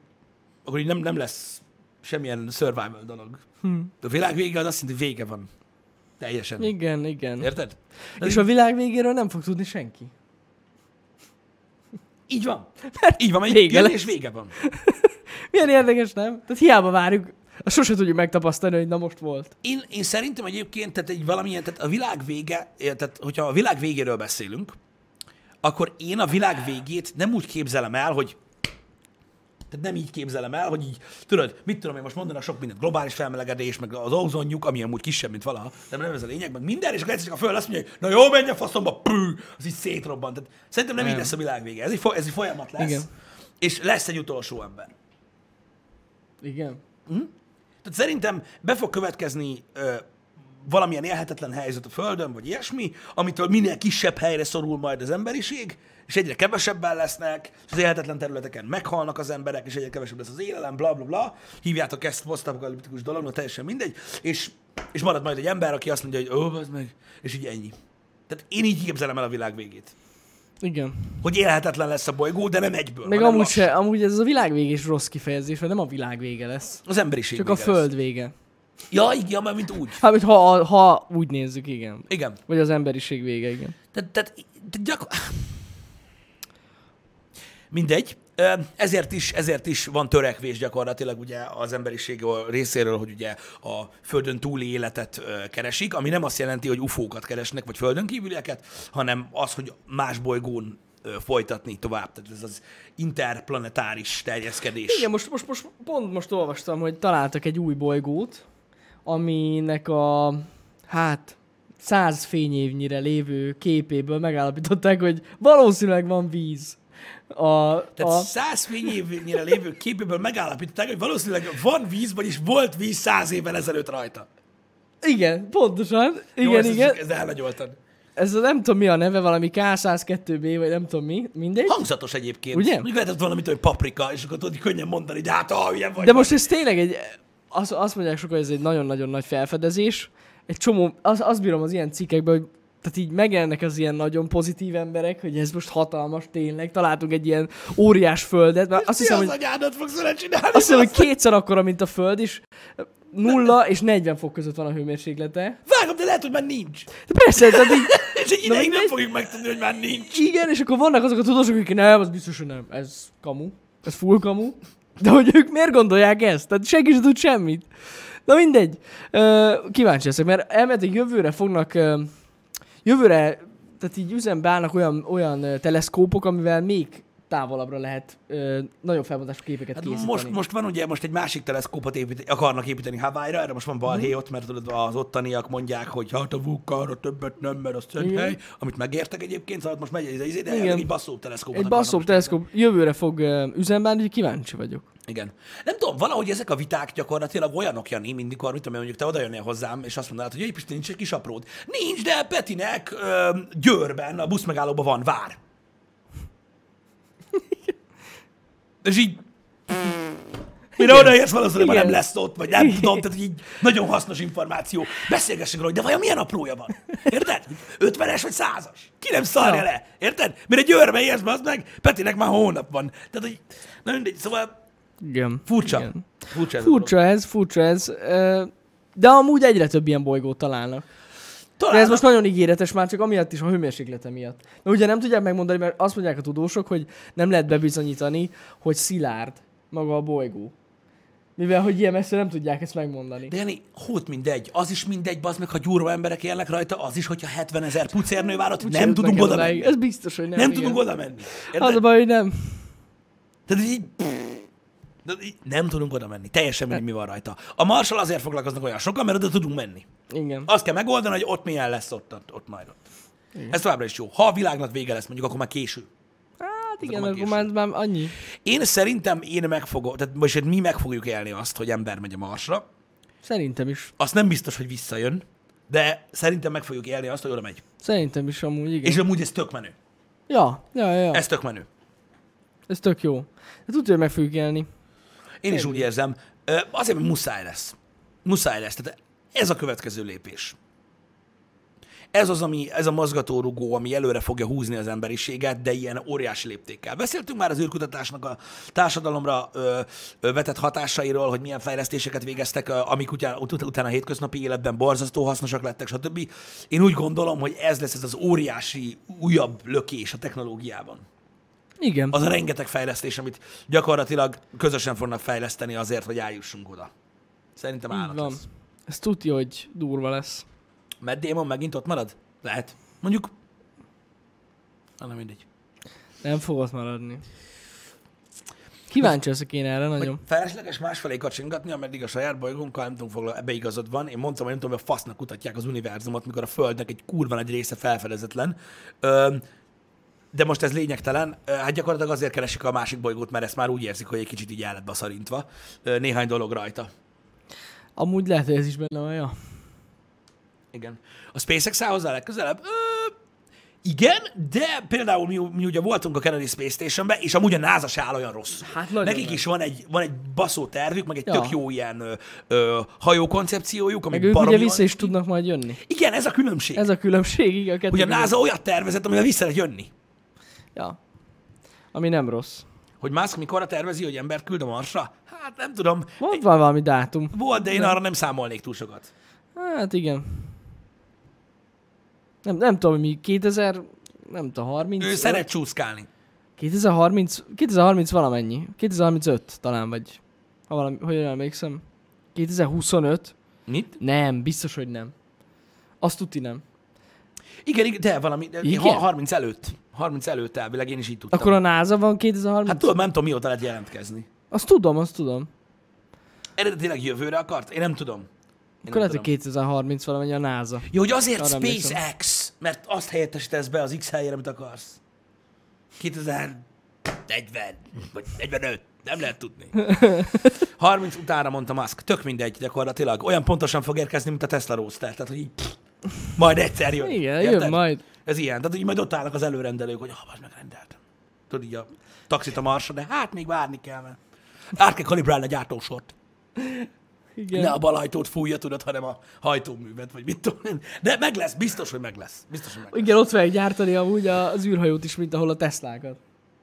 akkor így nem, nem lesz semmilyen survival dolog. Hm. A világ vége az azt jelenti, hogy vége van. Teljesen. Igen, igen. Érted? És a világ végéről nem fog tudni senki. Így van. Így van, egy Vége jön, és vége van. Milyen érdekes, nem? Tehát hiába várjuk, azt sose tudjuk megtapasztalni, hogy na most volt. Én, én szerintem egyébként, tehát egy valamilyen, tehát a világ vége, tehát hogyha a világ végéről beszélünk, akkor én a világ végét nem úgy képzelem el, hogy tehát nem így képzelem el, hogy így, tudod, mit tudom én most mondanak sok mindent, globális felmelegedés, meg az ozonjuk, ami amúgy kisebb, mint valaha, de nem ez a lényeg, meg minden, és akkor egyszer csak a föld azt mondja, hogy na jó, menj a faszomba, pű, az így szétrobban. Tehát szerintem nem, nem. így lesz a világ vége. Ez egy, ez egy folyamat lesz. Igen. És lesz egy utolsó ember. Igen. Tehát szerintem be fog következni ö, valamilyen élhetetlen helyzet a Földön, vagy ilyesmi, amitől minél kisebb helyre szorul majd az emberiség, és egyre kevesebben lesznek, és az élhetetlen területeken meghalnak az emberek, és egyre kevesebb lesz az élelem, bla bla bla. Hívjátok ezt posztapokaliptikus dolognak, teljesen mindegy, és, és marad majd egy ember, aki azt mondja, hogy ó, az meg, és így ennyi. Tehát én így képzelem el a világ végét. Igen. Hogy élhetetlen lesz a bolygó, de nem egyből. Meg amúgy, lassan. se, amúgy ez a világ végés rossz kifejezés, mert nem a világ vége lesz. Az emberiség Csak a lesz. föld vége. Ja, igen, mert mint úgy. Hát, ha, ha úgy nézzük, igen. Igen. Vagy az emberiség vége, igen. Tehát, tehát, tehát gyakor... Mindegy. Ezért is, ezért is van törekvés gyakorlatilag ugye az emberiség részéről, hogy ugye a földön túli életet keresik, ami nem azt jelenti, hogy ufókat keresnek, vagy földön kívülieket, hanem az, hogy más bolygón folytatni tovább. Tehát ez az interplanetáris terjeszkedés. Igen, most, most, most pont most olvastam, hogy találtak egy új bolygót, aminek a, hát, száz fényévnyire lévő képéből megállapították, hogy valószínűleg van víz. A, Tehát a, száz fényévnyire lévő képéből megállapították, hogy valószínűleg van víz, vagyis volt víz száz évvel ezelőtt rajta. igen, pontosan. Igen, Jó, igen. Ez, elnagyoltad. Ez a, nem tudom mi a neve, valami K102B, vagy nem tudom mi, mindegy. Hangzatos egyébként. Ugye? Mondjuk lehetett valamit, hogy paprika, és akkor tudod, könnyen mondani, de hát, ah, ilyen vagy. De most ez tényleg egy, az, azt mondják sokan, hogy ez egy nagyon-nagyon nagy felfedezés. Egy csomó, az, azt bírom az ilyen cikkekben, hogy tehát így megjelennek az ilyen nagyon pozitív emberek, hogy ez most hatalmas tényleg, találtunk egy ilyen óriás földet, mert azt Mi hiszem, az hogy, anyádat fogsz vele csinálni? azt hiszem, hogy kétszer akkora, mint a föld, és nulla és 40 fok között van a hőmérséklete. Vágom, de lehet, hogy már nincs. De persze, tehát így, És egy ideig nem fogjuk megtudni, hogy már nincs. igen, és akkor vannak azok a tudósok, akik nem, az biztos, hogy nem, ez kamu, ez full kamu. De hogy ők miért gondolják ezt? Tehát senki sem tud semmit. Na mindegy. Kíváncsi leszek, mert elméletileg jövőre fognak, jövőre, tehát így üzembe állnak olyan, olyan teleszkópok, amivel még távolabbra lehet ö, nagyon felbontású képeket Hát készíteni. most, most van ugye, most egy másik teleszkópot épít, akarnak építeni Hawaii-ra, erre most van balhé Mhm. ott, mert tudod, az ottaniak mondják, hogy hát a vulkánra többet nem, mert az Igen. hely, amit megértek egyébként, szóval most megy ez, de Igen. egy basszó teleszkópot Egy akarnak basszó most teleszkóp jövőre fog ö, üzembe állni, úgyhogy kíváncsi vagyok. Igen. Nem tudom, valahogy ezek a viták gyakorlatilag olyanok, Jani, mindig, mit tudom mondjuk te oda jönnél hozzám, és azt mondanád, hogy egy Pisti, nincs egy kis apród. Nincs, de Petinek ö, Győrben, a buszmegállóban van, vár. És így... Mi Mire odaérsz, valószínűleg már nem lesz ott, vagy nem tudom, tehát így nagyon hasznos információ. Beszélgessünk róla, hogy de vajon milyen aprója van? Érted? 50-es vagy 100-as? Ki nem szarja Ja. le? Érted? Mire győrbe érsz, az meg, Petinek már hónap van. Tehát, hogy, na mindegy, szóval Igen. furcsa. Igen. Furcsa ez. Furcsa ez, furcsa ez. De amúgy egyre több ilyen bolygót találnak. De Talán ez most nagyon ígéretes már csak amiatt is, a hőmérséklete miatt. De ugye nem tudják megmondani, mert azt mondják a tudósok, hogy nem lehet bebizonyítani, hogy szilárd maga a bolygó. Mivel, hogy ilyen messze nem tudják ezt megmondani. De Jani, hót mindegy. Az is mindegy, bazd meg, ha gyurva emberek élnek rajta, az is, hogyha 70 ezer pucérnő vár ott, Úgy nem tudunk oda menni. Ez biztos, hogy nem. Nem igen. tudunk oda menni. Az a baj, hogy nem. Tehát így, de nem tudunk oda menni. Teljesen mindegy, mi van rajta. A Marshall azért foglalkoznak olyan sokan, mert oda tudunk menni. Igen. Azt kell megoldani, hogy ott milyen lesz ott, ott, ott majd ott. Ez továbbra is jó. Ha a világnak vége lesz, mondjuk, akkor már késő. Hát igen, akkor már, már annyi. Én szerintem én meg fogom, tehát most mi meg fogjuk élni azt, hogy ember megy a Marsra. Szerintem is. Azt nem biztos, hogy visszajön, de szerintem meg fogjuk élni azt, hogy oda megy. Szerintem is amúgy, igen. És amúgy ez tök menő. Ja, ja, ja, Ez tök menő. ez tök jó. De tudja, hogy meg fogjuk élni. Én is úgy érzem. Azért, mert muszáj lesz. Muszáj lesz. Tehát ez a következő lépés. Ez az, ami, ez a mozgatórugó, ami előre fogja húzni az emberiséget, de ilyen óriási léptékkel. Beszéltünk már az űrkutatásnak a társadalomra ö, ö, vetett hatásairól, hogy milyen fejlesztéseket végeztek, amik után, ut- utána a hétköznapi életben borzasztó hasznosak lettek, stb. Én úgy gondolom, hogy ez lesz ez az óriási, újabb lökés a technológiában. Igen. Az a rengeteg fejlesztés, amit gyakorlatilag közösen fognak fejleszteni azért, hogy eljussunk oda. Szerintem Így állat van. lesz. Ez tudja, hogy durva lesz. Matt Damon megint ott marad? Lehet. Mondjuk... Na, nem mindegy. Nem fog ott maradni. Kíváncsi leszek én erre Hogy nagyon. felesleges másfelé kacsingatni, ameddig a saját bolygónkkal nem tudunk foglalni, ebbe igazad van. Én mondtam, hogy nem tudom, hogy a fasznak kutatják az univerzumot, mikor a Földnek egy kurva nagy része felfedezetlen. Ö, de most ez lényegtelen. Hát gyakorlatilag azért keresik a másik bolygót, mert ezt már úgy érzik, hogy egy kicsit így el lett Néhány dolog rajta. Amúgy lehet, hogy ez is benne van, ja. Igen. A SpaceX áll hozzá legközelebb? Ö, igen, de például mi, mi ugye voltunk a Kennedy Space Stationben, és amúgy a NASA se áll olyan rossz. Hát Nekik nem. is van egy, van egy baszó tervük, meg egy Ja. tök jó ilyen ö, ö, hajó koncepciójuk, ami Meg ők ugye vissza is tudnak majd jönni. Igen, ez a különbség. Ez a különbség, igen. a hogy a. NASA olyat tervezett, amivel vissza lehet jönni. Ja. Ami nem rossz. Hogy Musk mikorra tervezi, hogy embert küld a Marsra? Hát nem tudom. Volt van valami dátum. Volt, de én arra nem számolnék túl sokat. Hát igen. Nem, nem tudom, mi 2000, nem tudom, 30? Ő szeret csúszkálni. 2030, 2030 valamennyi. 2035 talán, vagy ha valami, hogy emlékszem. 2025? Mit? Nem, biztos, hogy nem. Azt tuti nem. Igen, igen, de valami, Igen? ha- 30 előtt. 30 előtt elvileg én is így tudtam. Akkor a NASA van 2030? Hát tudom, nem tudom, mióta lehet jelentkezni. Azt tudom, azt tudom. Eredetileg jövőre akart? Én nem tudom. Én Akkor lehet, hogy tudom. 2030 valamennyi a NASA. Jó, hogy azért Arra. SpaceX, mert azt helyettesítesz be az X helyére, amit akarsz. 2040, vagy 45, nem lehet tudni. 30 utána mondta Musk, tök mindegy gyakorlatilag. Olyan pontosan fog érkezni, mint a Tesla Roadster. Tehát, hogy így, pff, majd egyszer jön. Igen, Érted? jön majd. Ez ilyen. Tehát így majd ott állnak az előrendelők, hogy ha, ah, megrendeltem. Tudod így a taxit a marsra, de hát még várni kell, mert át kell kalibrálni a gyártósort. Igen. Ne a balajtót fújja, tudod, hanem a hajtóművet, vagy mit tudom én. De meg lesz, biztos, hogy meg lesz. Biztos, hogy meg lesz. Igen, ott fogják gyártani amúgy az űrhajót is, mint ahol a Teslákat.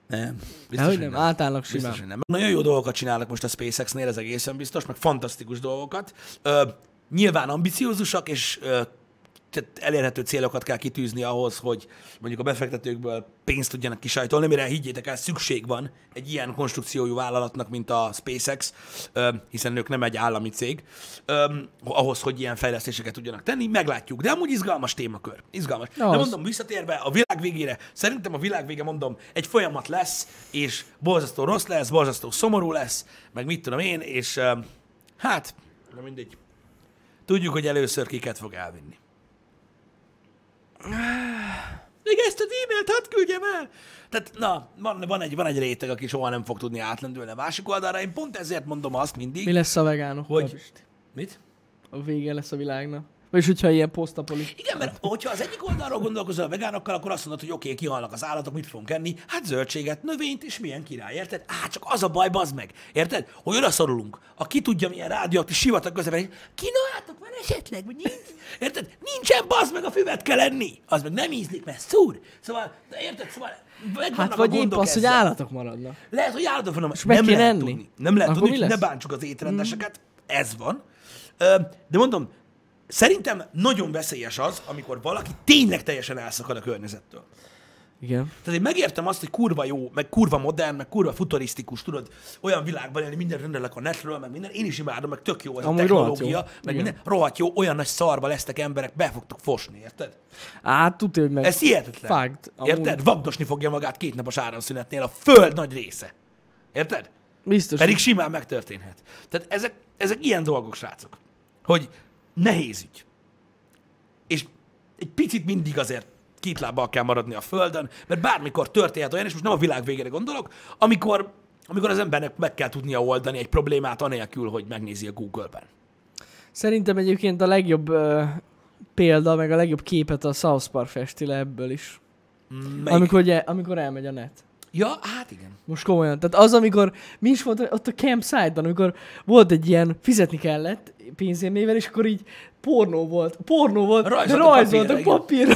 Nem. Biztos, hogy nem, átállnak simán. Biztos, hogy nem. Nagyon jó dolgokat csinálnak most a SpaceX-nél, ez egészen biztos, meg fantasztikus dolgokat. Ö, nyilván ambiciózusak, és ö, tehát elérhető célokat kell kitűzni ahhoz, hogy mondjuk a befektetőkből pénzt tudjanak kisajtolni, mire higgyétek el, szükség van egy ilyen konstrukciójú vállalatnak, mint a SpaceX, hiszen ők nem egy állami cég, ahhoz, hogy ilyen fejlesztéseket tudjanak tenni, meglátjuk. De amúgy izgalmas témakör. Izgalmas. De Az. mondom, visszatérve a világ végére, szerintem a világ vége, mondom, egy folyamat lesz, és borzasztó rossz lesz, borzasztó szomorú lesz, meg mit tudom én, és hát, na mindegy. Tudjuk, hogy először kiket fog elvinni. Még ezt az e-mailt hadd küldjem el! Tehát, na, van, van, egy, van egy réteg, aki soha nem fog tudni átlendülni a másik oldalra. Én pont ezért mondom azt mindig, Mi lesz a vegánok? Hogy-? Mit? A vége lesz a világnak. Vagyis hogyha ilyen posztapoli. Igen, mert hogyha az egyik oldalról gondolkozol a vegánokkal, akkor azt mondod, hogy oké, okay, kihalnak az állatok, mit fogunk enni? Hát zöldséget, növényt, és milyen király, érted? Á, csak az a baj, bazd meg, érted? Hogy oda szorulunk. A ki tudja, milyen rádióaktív sivatag közben, kínáljátok van esetleg, vagy nincs? Érted? Nincsen, bazd meg, a füvet kell enni. Az meg nem ízlik, mert szúr. Szóval, érted? Szóval Hát vagy épp az, hogy állatok maradnak. Lehet, hogy állatok vannak. meg nem lehet enni. tudni. Nem lehet Akkor tudni, ne bántsuk az étrendeseket. Ez van. De mondom, szerintem nagyon veszélyes az, amikor valaki tényleg teljesen elszakad a környezettől. Igen. Tehát én megértem azt, hogy kurva jó, meg kurva modern, meg kurva futurisztikus, tudod, olyan világban élni, minden rendelek a netről, meg minden, én is imádom, meg tök jó ez Amúgy a technológia, jó. meg Igen. minden, rohadt jó, olyan nagy szarba lesztek emberek, be fogtok fosni, érted? Á, tudja, hogy meg... Ez hihetetlen. Fact. Amúgy Érted? Vagdosni fogja magát kétnapos áramszünetnél a föld nagy része. Érted? Biztos. Pedig simán megtörténhet. Tehát ezek, ezek ilyen dolgok, srácok, hogy nehéz ügy. És egy picit mindig azért két lábbal kell maradni a földön, mert bármikor történhet olyan, és most nem a világ végére gondolok, amikor, amikor az embernek meg kell tudnia oldani egy problémát anélkül, hogy megnézi a Google-ben. Szerintem egyébként a legjobb uh, példa, meg a legjobb képet a South Park festi le ebből is. Melyik? Amikor, ugye, amikor elmegy a net. Ja, hát igen. Most komolyan. Tehát az, amikor mi is volt ott a campsite-ban, amikor volt egy ilyen, fizetni kellett pénzérmével, és akkor így pornó volt. Pornó volt, Rajzoltak de rajzoltak papírra.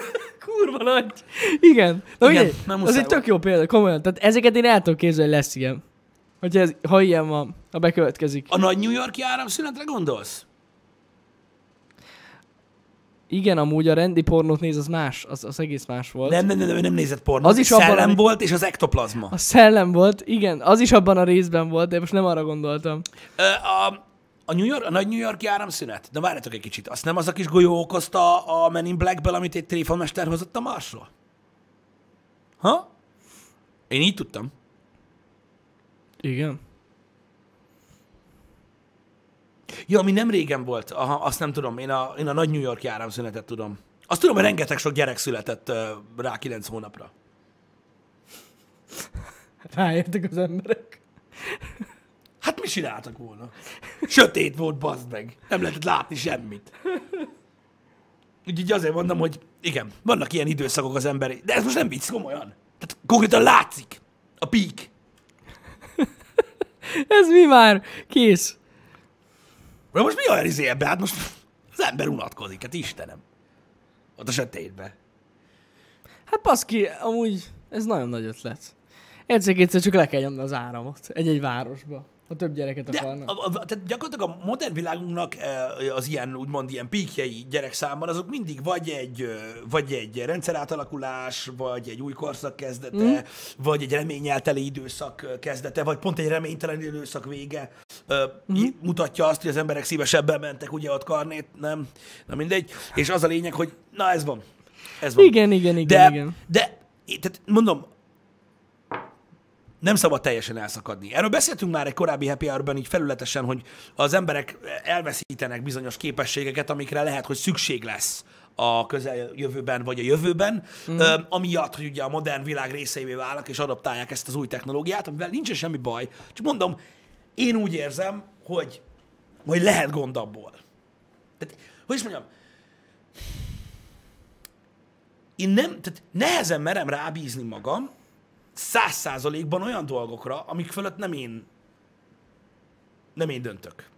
Kurva nagy. Igen. Na Igen, nem az egy tök jó példa, komolyan. Tehát ezeket én el tudom képzelni, lesz ilyen. Hogyha ez, ha ilyen van, ha bekövetkezik. A nagy New Yorki áramszünetre gondolsz? Igen, amúgy a rendi pornót néz, az más, az, az egész más volt. Nem, nem, nem, nem, nem nézett pornót. Az is abban, Szellem ami- volt, és az ektoplazma. A szellem volt, igen, az is abban a részben volt, de most nem arra gondoltam. Ö, A, a, New York, a nagy New Yorki áramszünet? De várjatok egy kicsit. Azt nem az a kis golyó okozta a Men in Blackből, amit egy tréfamester hozott a Marsról? Ha? Én így tudtam. Igen. Ja, ami nem régen volt. Aha, azt nem tudom. Én a, én a nagy New Yorki áramszünetet tudom. Azt tudom, hogy rengeteg sok gyerek született uh, rá 9 hónapra. Ráértek az emberek. Hát mi csináltak volna? Sötét volt, bazd meg. Nem lehetett látni semmit. Úgyhogy azért mondom, hogy igen, vannak ilyen időszakok az emberi. De ez most nem vicc, komolyan. Tehát konkrétan látszik. A pík. Ez mi már? Kész. De most mi olyan izé ebbe? Hát most az ember unatkozik, hát Istenem. Ott a sötétbe. Hát baszki, amúgy ez nagyon nagy ötlet. Egyszer-kétszer csak le kell nyomni az áramot egy-egy városba, ha több gyereket De akarnak. a, a, tehát gyakorlatilag a modern világunknak eh, az ilyen, úgymond ilyen píkjei gyerekszámban, azok mindig vagy egy, vagy egy rendszerátalakulás, vagy egy új korszak kezdete, mm. vagy egy reményelteli időszak kezdete, vagy pont egy reménytelen időszak vége. Mm. Mutatja azt, hogy az emberek szívesebben mentek ugye ott karnét, nem? Na mindegy. És az a lényeg, hogy na ez van. Ez van. Igen, igen, igen, De, igen. de tehát mondom, nem szabad teljesen elszakadni. Erről beszéltünk már egy korábbi happy hour így felületesen, hogy az emberek elveszítenek bizonyos képességeket, amikre lehet, hogy szükség lesz a közeljövőben vagy a jövőben, mm. ö, amiatt, hogy ugye a modern világ részeivé válnak és adaptálják ezt az új technológiát, amivel nincsen semmi baj. Csak mondom, én úgy érzem, hogy, hogy lehet gond abból. Tehát, hogy is mondjam, én nem, tehát nehezen merem rábízni magam száz százalékban olyan dolgokra, amik fölött nem én, nem én döntök.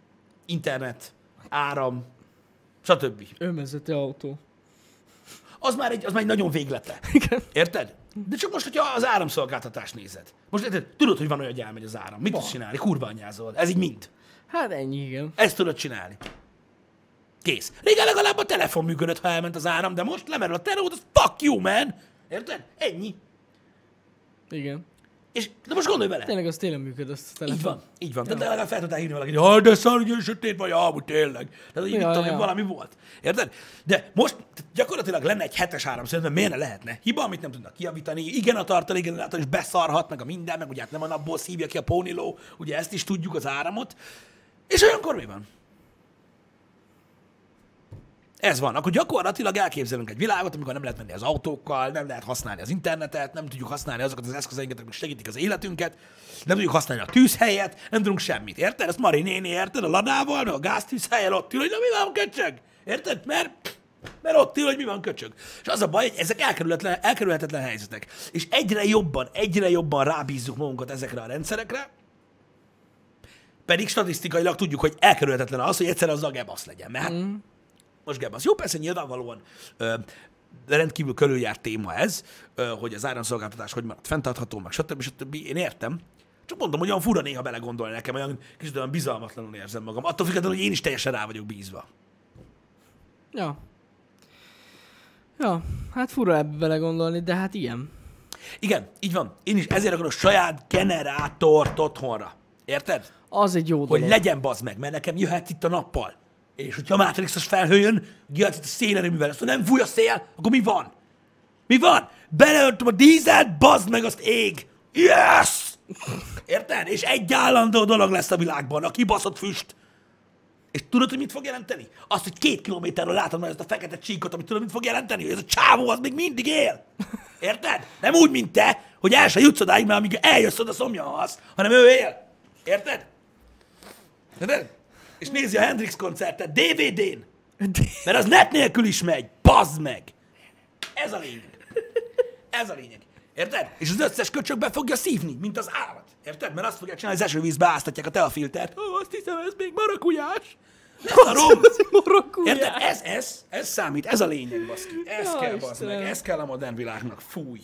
Internet, áram, stb. Önvezető autó. Az már egy, az már egy nagyon véglete. Igen. Érted? De csak most, hogyha az áramszolgáltatást nézed. Most érted, tudod, hogy van olyan, hogy elmegy az áram. Mit tudsz csinálni? Kurva anyázol. Ez így mind. Hát ennyi, igen. Ezt tudod csinálni. Kész. Régen legalább a telefon működött, ha elment az áram, de most lemerül a terót, az fuck you, man! Érted? Ennyi. Igen. És de most gondolj bele. Tényleg az tényleg működött a telefon. Így van, így van. De legalább fel tudtál hívni valakit, hogy de szar, hogy sötét vagy, amúgy tényleg. Tehát, hogy Ja, ja, tudom, ja. ja. valami volt. Érted? De most gyakorlatilag lenne egy hetes áramszünet, mert miért ne lehetne? Hiba, amit nem tudnak kijavítani. Igen, a tartalékgenerátor is beszarhat, meg a minden, meg ugye hát nem a napból szívja ki a póniló, ugye ezt is tudjuk, az áramot. És olyankor mi van? Ez van. Akkor gyakorlatilag elképzelünk egy világot, amikor nem lehet menni az autókkal, nem lehet használni az internetet, nem tudjuk használni azokat az eszközeinket, amik segítik az életünket, nem tudjuk használni a tűzhelyet, nem tudunk semmit. Érted? Ezt Mari néni érted a ladával, a gáztűzhelyen ott ül, hogy na mi van, köcsög? Érted? Mert, mert ott ül, hogy mi van köcsög. És az a baj, hogy ezek elkerülhetetlen, elkerülhetetlen helyzetek. És egyre jobban, egyre jobban rábízzuk magunkat ezekre a rendszerekre, pedig statisztikailag tudjuk, hogy elkerülhetetlen az, hogy egyszer az a gebasz legyen. Mert mm. Most gebasz. Jó, persze nyilvánvalóan ö, rendkívül körüljárt téma ez, ö, hogy az áramszolgáltatás hogy maradt fenntartható, meg stb. stb. Én értem. Csak mondom, hogy olyan fura néha belegondolni nekem, olyan kicsit olyan bizalmatlanul érzem magam. Attól függetlenül, hogy én is teljesen rá vagyok bízva. Ja. Ja, hát fura ebbe belegondolni, de hát ilyen. Igen, így van. Én is ezért akarok saját generátort otthonra. Érted? Az egy jó Hogy dolog. legyen bazd meg, mert nekem jöhet itt a nappal. És hogyha a Matrixos felhő jön, itt a szélerőművel, azt nem fúj a szél, akkor mi van? Mi van? Beleöntöm a dízelt, bazd meg, azt ég. Yes! Érted? És egy állandó dolog lesz a világban, a kibaszott füst. És tudod, hogy mit fog jelenteni? Azt, hogy két kilométerről látod majd ezt a fekete csíkot, amit tudod, mit fog jelenteni? Hogy ez a csávó az még mindig él. Érted? Nem úgy, mint te, hogy el se jutsz odáig, mert amíg eljössz oda, szomjas, hanem ő él. Érted? Érted? És nézi a Hendrix koncertet DVD-n, mert az net nélkül is megy. Bazd meg! Ez a lényeg. Ez a lényeg. Érted? És az összes köcsög be fogja szívni, mint az állat. Érted? Mert azt fogják csinálni, az esővízbe áztatják a teafiltert. Ó, azt hiszem, ez még marakujás. Ne szarom! Morokújás. Érted? Ez, ez, ez számít, ez a lényeg, baszki. Ez Ja, kell, bazd meg, ez kell a modern világnak. Fúj.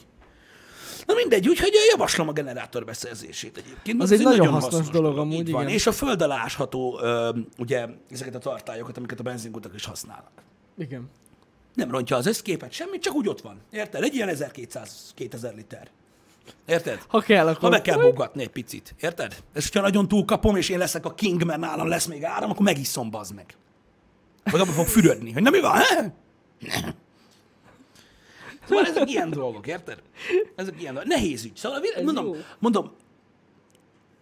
Na mindegy, úgyhogy javaslom a generátor beszerzését egyébként. Az mert egy ez nagyon hasznos dolog amúgy, így van. igen. És a föld alá ásható, ugye, ezeket a tartályokat, amiket a benzinkutak is használnak. Igen. Nem rontja az összképet, semmit, csak úgy ott van. Érted? Egy ilyen 1200-2000 liter. Érted? Ha kell, akkor... Ha be kell bógatni egy picit, érted? És hogyha nagyon túlkapom, és én leszek a king, mert nálam lesz még áram, akkor megisszom, bazd meg. Vagy abban fog fürödni, hogy na mi van? Szóval ezek ilyen dolgok, érted? Ezek ilyen dolgok. Nehéz ügy. Szóval Ez mondom, jó. mondom,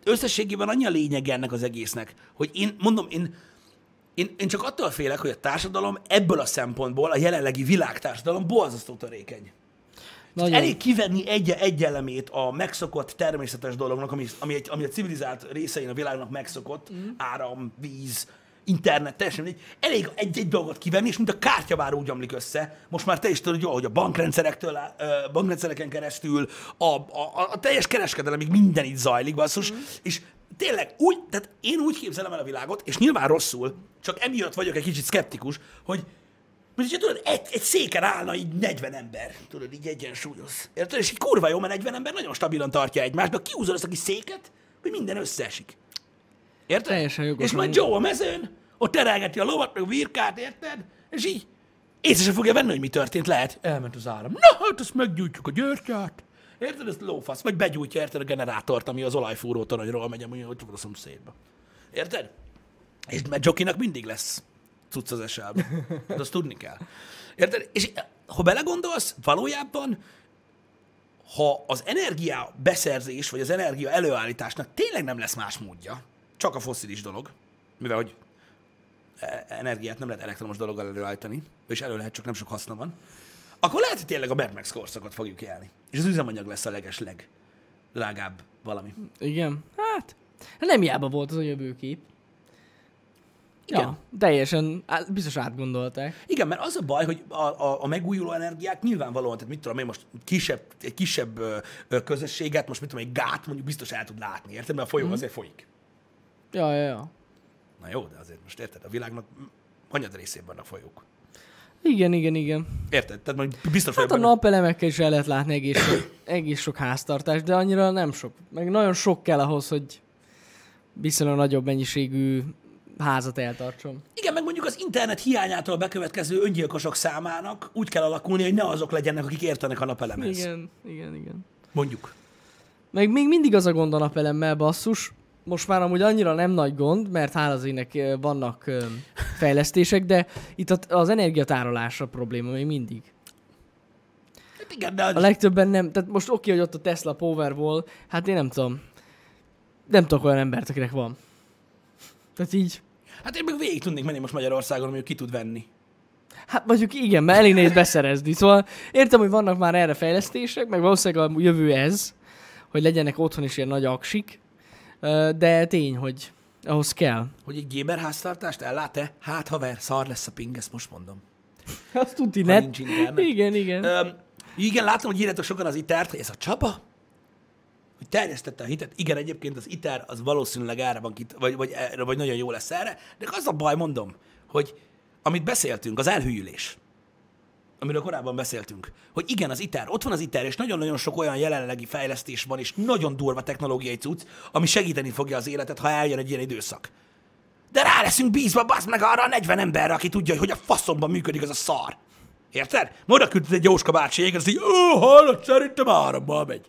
összességében annyi a lényeg ennek az egésznek, hogy én, mondom, én, én, én csak attól félek, hogy a társadalom ebből a szempontból, a jelenlegi világtársadalom borzasztó törékeny. Nagyon. Elég kivenni egy, egy elemét a megszokott természetes dolognak, ami, ami, egy, ami a civilizált részein a világnak megszokott, mm. áram, víz, internet, teljesen mindegy. Elég egy-egy dolgot kivenni, és mint a kártyavár úgy omlik össze. Most már te is tudod, hogy a bankrendszerektől, ö, bankrendszereken keresztül a, a, a teljes kereskedelemig minden itt zajlik, basszus, mm. és tényleg úgy, tehát én úgy képzelem el a világot, és nyilván rosszul, csak emiatt vagyok egy kicsit szkeptikus, hogy mint hogyha tudod, egy, egy széken állna így 40 ember, tudod, így egyensúlyoz. Érted? És így kurva jó, mert 40 ember nagyon stabilan tartja egymást, de kiúzod azt a kis széket, hogy minden összeesik. Érted? Teljesen jogos És majd amúgy. Joe a mezőn, ott terelgeti a lovat, meg a virkát, érted? És így észre sem fogja venni, hogy mi történt. Lehet, elment az áram. Na, hát azt meggyújtjuk a györtyát. Érted? Ez lófasz. Vagy begyújtja, érted, a generátort, ami az olajfúró toronyról megy, ami ott van a szomszédba. Érted? És mert Jokinak mindig lesz cucc az eselben. Hát azt tudni kell. Érted? És ha belegondolsz, valójában, ha az energia beszerzés, vagy az energia előállításnak tényleg nem lesz más módja, csak a foszilis dolog, mivel hogy e- energiát nem lehet elektromos dologgal előállítani, és elő lehet, csak nem sok haszna van, akkor lehet, hogy tényleg a Mad Max korszakot fogjuk élni. És az üzemanyag lesz a leges drágább valami. Igen. Hát, nem hiába volt az a jövőkép. Igen. Ja, teljesen, biztos átgondolták. Igen, mert az a baj, hogy a, a, a megújuló energiák nyilvánvalóan, tehát mit tudom én most kisebb, egy kisebb ö, ö, közösséget, most mit tudom, egy gát mondjuk biztos el tud látni, érted? Mert a folyó mm. azért folyik. Ja, ja, ja. Na jó, de azért most érted, a világnak hanyad részében vannak folyók. Igen, igen, igen. Érted? Tehát majd biztos Hát a benne- napelemekkel is el lehet látni egész sok, egész sok háztartás, de annyira nem sok. Meg nagyon sok kell ahhoz, hogy viszonylag nagyobb mennyiségű házat eltartson. Igen, meg mondjuk az internet hiányától bekövetkező öngyilkosok számának úgy kell alakulni, hogy ne azok legyenek, akik értenek a napelemhez. Igen, igen, igen. Mondjuk. Meg még mindig az a gond a napelemmel, basszus. Most már amúgy annyira nem nagy gond, mert hála az ének vannak fejlesztések, de itt az energiatárolás a probléma még mindig. Hát igen, de A legtöbben nem, tehát most oké, hogy ott a Tesla Powerwall, hát én nem tudom. Nem tudok olyan embert, akinek van. Tehát így, hát én meg végig tudnék menni most Magyarországon, hogy ki tud venni. hát mondjuk igen, mert elég nehéz beszerezni. Szóval értem, hogy vannak már erre fejlesztések, meg valószínűleg a jövő ez, hogy legyenek otthon is ilyen nagy aksik, de tény, hogy Ahhoz kell. Hogy egy gamer háztartást ellát-e? Hát haver, szar lesz a ping, ezt most mondom. Azt tudni, nincs internet. Igen, igen. Öm, igen, látom, hogy írjátok sokan az itert, hogy ez a Csaba, hogy terjesztette a hitet. Igen, egyébként az iter az valószínűleg erre van, kit, vagy, vagy, vagy nagyon jó lesz erre, de az a baj, mondom, hogy amit beszéltünk, az elhűlés, amiről korábban beszéltünk, hogy igen, az ITER, ott van az ITER, és nagyon-nagyon sok olyan jelenlegi fejlesztés van, és nagyon durva technológiai cucc, ami segíteni fogja az életet, ha eljön egy ilyen időszak. De rá leszünk bízva, bazd meg arra a 40 emberre, aki tudja, hogy a faszomban működik az a szar. Érted? Oda küldted egy Jóska bácsi, és így, ó, hallod, szerintem árammal megy.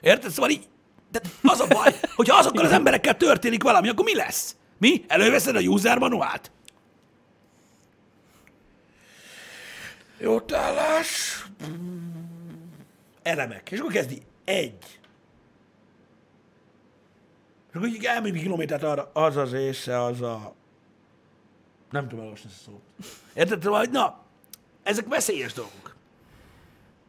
Érted? Szóval így, de az a baj, hogyha azokkal az emberekkel történik valami, akkor mi lesz? Mi? Előveszed a user manuált? Jó tállás. Elemek. És akkor kezdi. Egy. És akkor így elmegy egy kilométert arra, az az része, az a... Nem tudom elolvasni ezt a szót. Érted? Szóval, hogy na, ezek veszélyes dolgok.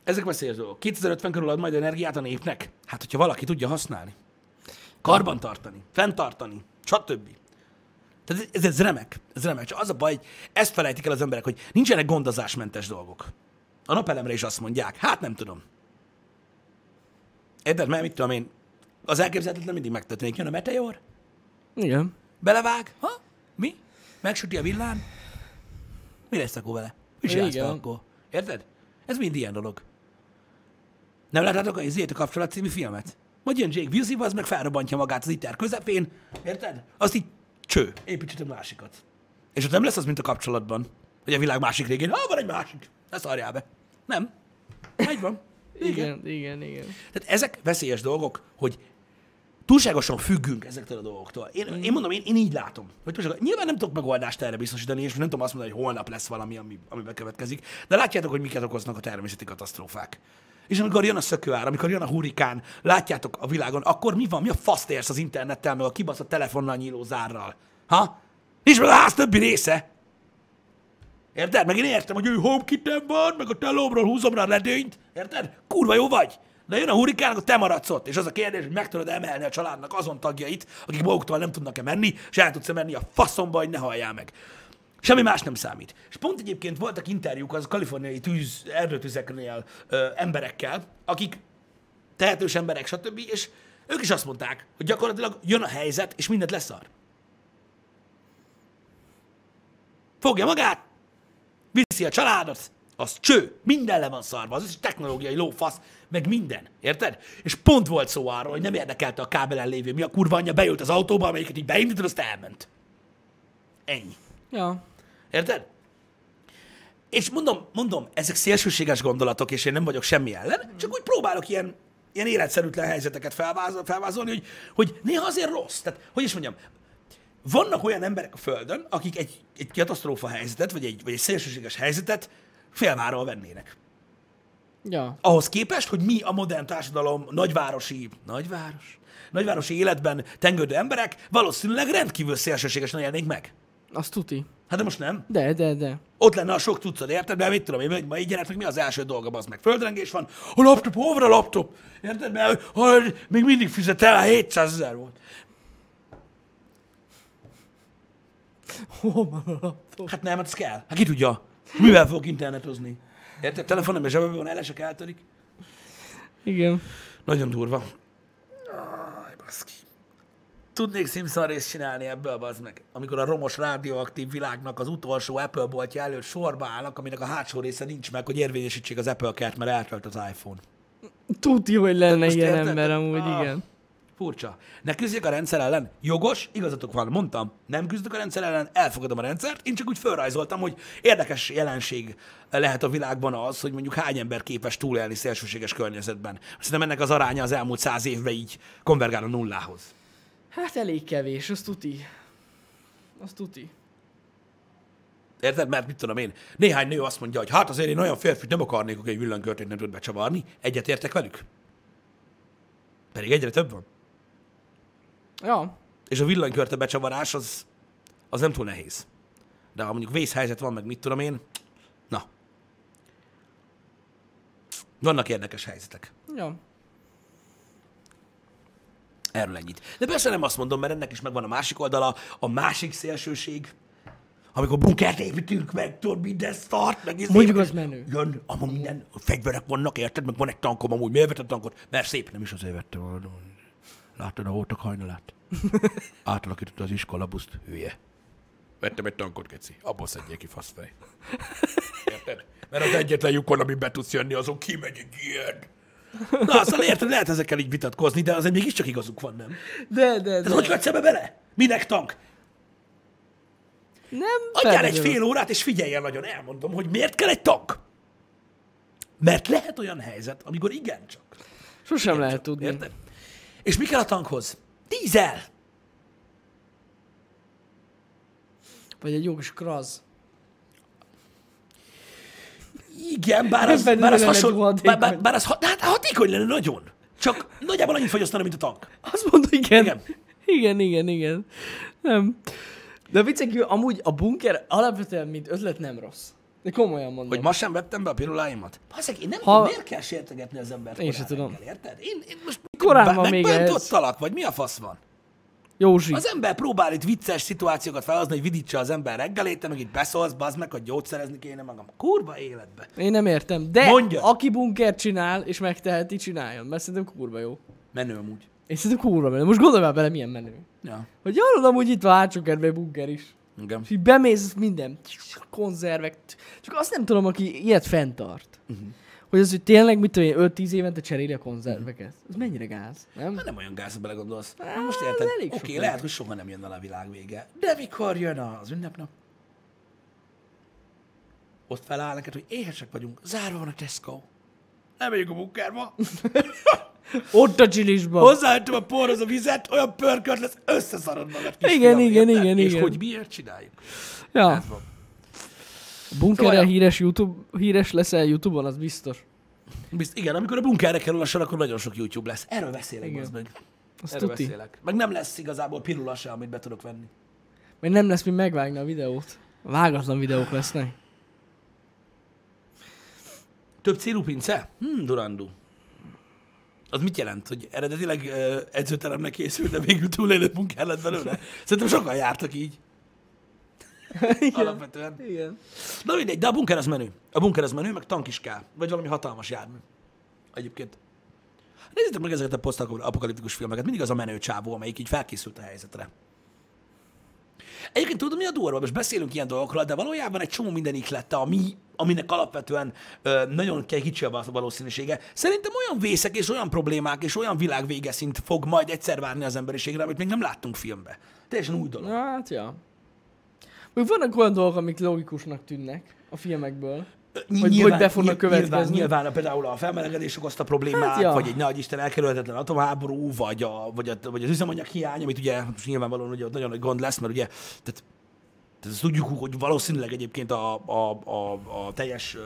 Ezek veszélyes dolgok. 2050 körül ad majd energiát a népnek? Hát, hogyha valaki tudja használni. Karbantartani, fenntartani, stb. Tehát ez, ez remek, ez remek. Csak az a baj, hogy ezt felejtik el az emberek, hogy nincsenek gondozásmentes dolgok. A napelemre is azt mondják, hát nem tudom. Érted, mert mit tudom én, az elképzelhetetlen mindig megtörténik. Jön a meteor, Igen. belevág, ha? Mi? Megsüti a villám? Mi lesz akkor vele? Mi Igen. vele akkor? Érted? Ez mind ilyen dolog. Nem láttátok a izét a kapcsolat című filmet? Majd jön Jake Busey, az meg felrobbantja magát az iter közepén, érted? Azt így cső, építset a másikat. És ott nem lesz az, mint a kapcsolatban, hogy a világ másik végén, ah, van egy másik, ne szarjál be. Nem. Egy van. Igen, igen, igen. Tehát ezek veszélyes dolgok, hogy túlságosan függünk ezektől a dolgoktól. Én, én mondom, én, én így látom. Hogy túlságosan, nyilván nem tudok megoldást erre biztosítani, és nem tudom azt mondani, hogy holnap lesz valami, ami, ami bekövetkezik, de látjátok, hogy miket okoznak a természeti katasztrófák. És amikor jön a szökőár, amikor jön a hurikán, látjátok a világon, akkor mi van? Mi a faszt érsz az internettel, meg a kibaszott telefonnal nyíló zárral? Ha? Nincs meg a ház többi része. Érted? Meg én értem, hogy ő HomeKit van, meg a telómról húzom rá a ledényt. Érted? Kurva jó vagy. De jön a hurikán, akkor te maradsz ott. És az a kérdés, hogy meg tudod emelni a családnak azon tagjait, akik maguktól nem tudnak-e menni, és el tudsz menni a faszomba, hogy ne halljál meg. Semmi más nem számít. És pont egyébként voltak interjúk az kaliforniai tűz, erdőtüzeknél ö, emberekkel, akik tehetős emberek, stb. És ők is azt mondták, hogy gyakorlatilag jön a helyzet, és mindent leszar. Fogja magát, viszi a családot, az cső, minden le van szarva, az is technológiai lófasz, meg minden, érted? És pont volt szó arról, hogy nem érdekelte a kábelen lévő, mi a kurva anyja beült az autóba, amelyiket így beindítod, azt elment. Ennyi. Ja. Érted? És mondom, mondom, ezek szélsőséges gondolatok, és én nem vagyok semmi ellen, csak úgy próbálok ilyen, ilyen életszerűtlen helyzeteket felvázol, felvázolni, hogy, hogy néha azért rossz. Tehát, hogy is mondjam, vannak olyan emberek a Földön, akik egy, egy katasztrófa helyzetet, vagy egy, vagy egy szélsőséges helyzetet félváról vennének. Ja. Ahhoz képest, hogy mi a modern társadalom nagyvárosi, nagyváros, nagyvárosi életben tengődő emberek valószínűleg rendkívül szélsőségesen élnénk meg. Azt tuti. Hát de most nem. De, de, de. Ott lenne a sok tucad, érted? Mert mit tudom én, hogy ma így gyereknek mi az első dolga, az meg földrengés van. A laptop, hol van a laptop? Érted? Mert hogy még mindig fizet el, 700 ezer volt. Hol van a laptop? Hát nem, hát ez kell. Hát ki tudja, mivel fogok internetozni? Érted? Telefonom és zsebemben van, elesek, eltörik. Igen. Nagyon durva. Aj, baszki. Tudnék Simpson részt csinálni ebből, bazd meg. Amikor a romos radioaktív világnak az utolsó Apple boltja előtt sorba állnak, aminek a hátsó része nincs meg, hogy érvényesítsék az Apple kert, mert eltölt az iPhone. Tuti, hogy lenne Most ilyen érted? ember amúgy, Ah. igen. Furcsa. Ne küzdjek a rendszer ellen. Jogos, igazatok van, mondtam. Nem küzdök a rendszer ellen, elfogadom a rendszert. Én csak úgy felrajzoltam, hogy érdekes jelenség lehet a világban az, hogy mondjuk hány ember képes túlélni szélsőséges környezetben. Szerintem ennek az aránya az elmúlt száz évben így konvergál a nullához. Hát elég kevés, azt tuti. Azt tuti. Érted? Mert mit tudom én, néhány nő azt mondja, hogy hát azért én olyan férfit nem akarnék, aki egy villanykörtét nem tud becsavarni. Egyetértek velük? Pedig egyre több van. Ja. És a villanykörte becsavarás az, az nem túl nehéz. De ha mondjuk vészhelyzet van, meg mit tudom én, na. Vannak érdekes helyzetek. Ja. Erről ennyit. De persze nem azt mondom, mert ennek is megvan a másik oldala, a másik szélsőség, amikor bunkert építünk meg, tudod, minden start, meg izé, Mondjuk az menő. Jön, amúgy minden, fegyverek vannak, érted? Meg van egy tankom, amúgy miért vettem tankot? Mert szép, nem is azért vettem. mondom. Láttad a voltak hajnalát? Átalakította az iskolabuszt, hülye. Vettem egy tankot, keci. Abból szedjél ki, faszfej. Érted? Mert az egyetlen lyukon, ami be tudsz jönni, azon kimegy egy ilyen. Na, szóval érted, lehet ezekkel így vitatkozni, de azért mégiscsak igazuk van, nem? De, de, Tehát de. hogy vagy ebbe bele? Minek tank? Nem Adjál egy fél órát, és figyelj el nagyon, elmondom, hogy miért kell egy tank. Mert lehet olyan helyzet, amikor igencsak. Sosem lehet Csak, tudni. Érted? És mi kell a tankhoz? Dízel! Vagy egy jó kis kraz. Igen, bár az, bár az, hasonló, bár, bár, bár az ha, hát hatékony lenne nagyon. Csak nagyjából annyit fogyasztana, mint a tank. Azt mondta, igen. Igen. Igen, igen, igen. Nem. De a viccek, kívül amúgy a bunker alapvetően, mint ötlet nem rossz. De komolyan mondom. Hogy ma sem vettem be a piruláimat? Bazzeg, én nem Ha- tudom, miért kell sértegetni az embert Én sem tudom. reggel, érted? Én, én most Korán van még megbántottalak, vagy mi a fasz van? Józsi. Az ember próbál itt vicces szituációkat felhozni, hogy vidítsa az ember reggelét, te meg itt beszólsz, bazd meg, hogy gyógyszerezni kéne magam. Kurva életbe. Én nem értem. De Mondja. aki bunkert csinál, és megteheti, csináljon. Mert szerintem kurva jó. Menő amúgy. Én szerintem kurva menő. Most gondolj már bele, milyen menő. Ja. Hogy hallod, amúgy itt van hátsó kertben bunker is. Igen. És így bemész, minden. Konzervek. Csak azt nem tudom, aki ilyet fenntart. Uh-huh. Hogy az, hogy tényleg, mit tudom én, 5-10 évente cseréli a konzerveket. Ez mennyire gáz, nem? Hát nem olyan gáz, ha belegondolsz. Á, most érted? Oké, okay, lehet, hogy soha nem jön el a világ vége. De mikor jön az ünnepnap? Ott feláll neked, hogy éhesek vagyunk, zárva van a Tesco. Nem megyünk a bunkerba. Ott a csilisba. Hozzájöttem a porhoz a vizet, olyan pörkölt lesz, összeszarod magad kis Igen, fiam, igen, érted? igen, És igen. hogy miért csináljuk? Ja. Ez van. Bunkerrel Szóval- híres, YouTube, híres leszel YouTube-on, az biztos. Bizt, igen, amikor a bunkerre kerül a sor, akkor nagyon sok YouTube lesz. Erről beszélek, Igen. meg. Azt Erről tuti. beszélek. Meg nem lesz igazából pirula se, amit be tudok venni. Mert nem lesz mi megvágni a videót. Vágatlan videók lesznek. Több célú pince? Hmm, Durandu. Az mit jelent? Hogy eredetileg uh, edzőteremnek készült, de végül túlélő bunker lett belőle? Szerintem sokan jártak így. Alapvetően. Igen. Na mindegy, de a bunker az menő. A bunker az menő, meg tank is kell. Vagy valami hatalmas jármű. Egyébként. Nézzétek meg ezeket a posztapokaliptikus filmeket. Mindig az a menő csávó, amelyik így felkészült a helyzetre. Egyébként tudom, mi a durva? Most beszélünk ilyen dolgokról, de valójában egy csomó minden iklette, ami, aminek alapvetően ö, nagyon kicsi a valószínűsége. Szerintem olyan vészek és olyan problémák és olyan világvége szint fog majd egyszer várni az emberiségre, amit még nem láttunk filmbe. Teljesen új dolog. Hát ja. Még vannak olyan dolgok, amik logikusnak tűnnek a filmekből. Ny- hogy be fognak nyilván, következni. Nyilván például a felmelegedés okozta problémák, Hát, ja. vagy egy nagy Isten elkerülhetetlen atomháború, vagy, a, vagy, a, vagy az üzemanyag hiány, amit ugye most nyilvánvalóan ugye nagyon nagy gond lesz, mert ugye tehát, tehát ezt tudjuk, hogy valószínűleg egyébként a, a, a, a teljes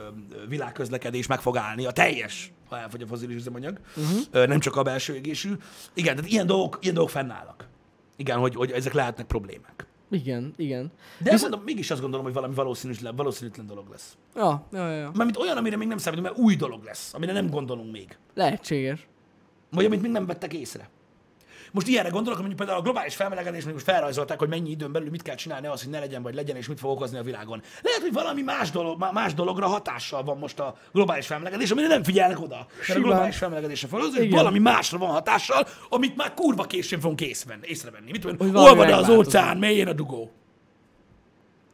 világközlekedés meg fog állni, a teljes, ha elfogy a fozilis üzemanyag, uh-huh. nem csak a belső égésű. Igen, tehát ilyen dolgok, ilyen dolgok fennállnak. Igen, hogy, hogy ezek lehetnek problémák. Igen, igen. De Viszont... mondom, mégis azt gondolom, hogy valami valószínűtlen, valószínűtlen dolog lesz. Ja, ja, ja. Mármint olyan, amire még nem számítunk, mert új dolog lesz, amire nem gondolunk még. Lehetséges. Vagy amit még nem vettek észre. Most ilyenre gondolok, hogy mondjuk például a globális felmelegedés, hogy most felrajzolták, hogy mennyi időn belül mit kell csinálni az, hogy ne legyen, vagy legyen, és mit fog okozni a világon. Lehet, hogy valami más, dolog, má- más dologra hatással van most a globális felmelegedés, amire nem figyelnek oda. Mert a globális felmelegedésre fel, hogy valami másra van hatással, amit már kurva későn fogunk észrevenni, észrevenni. Mit tudom, olvad az óceán mélyén a dugó.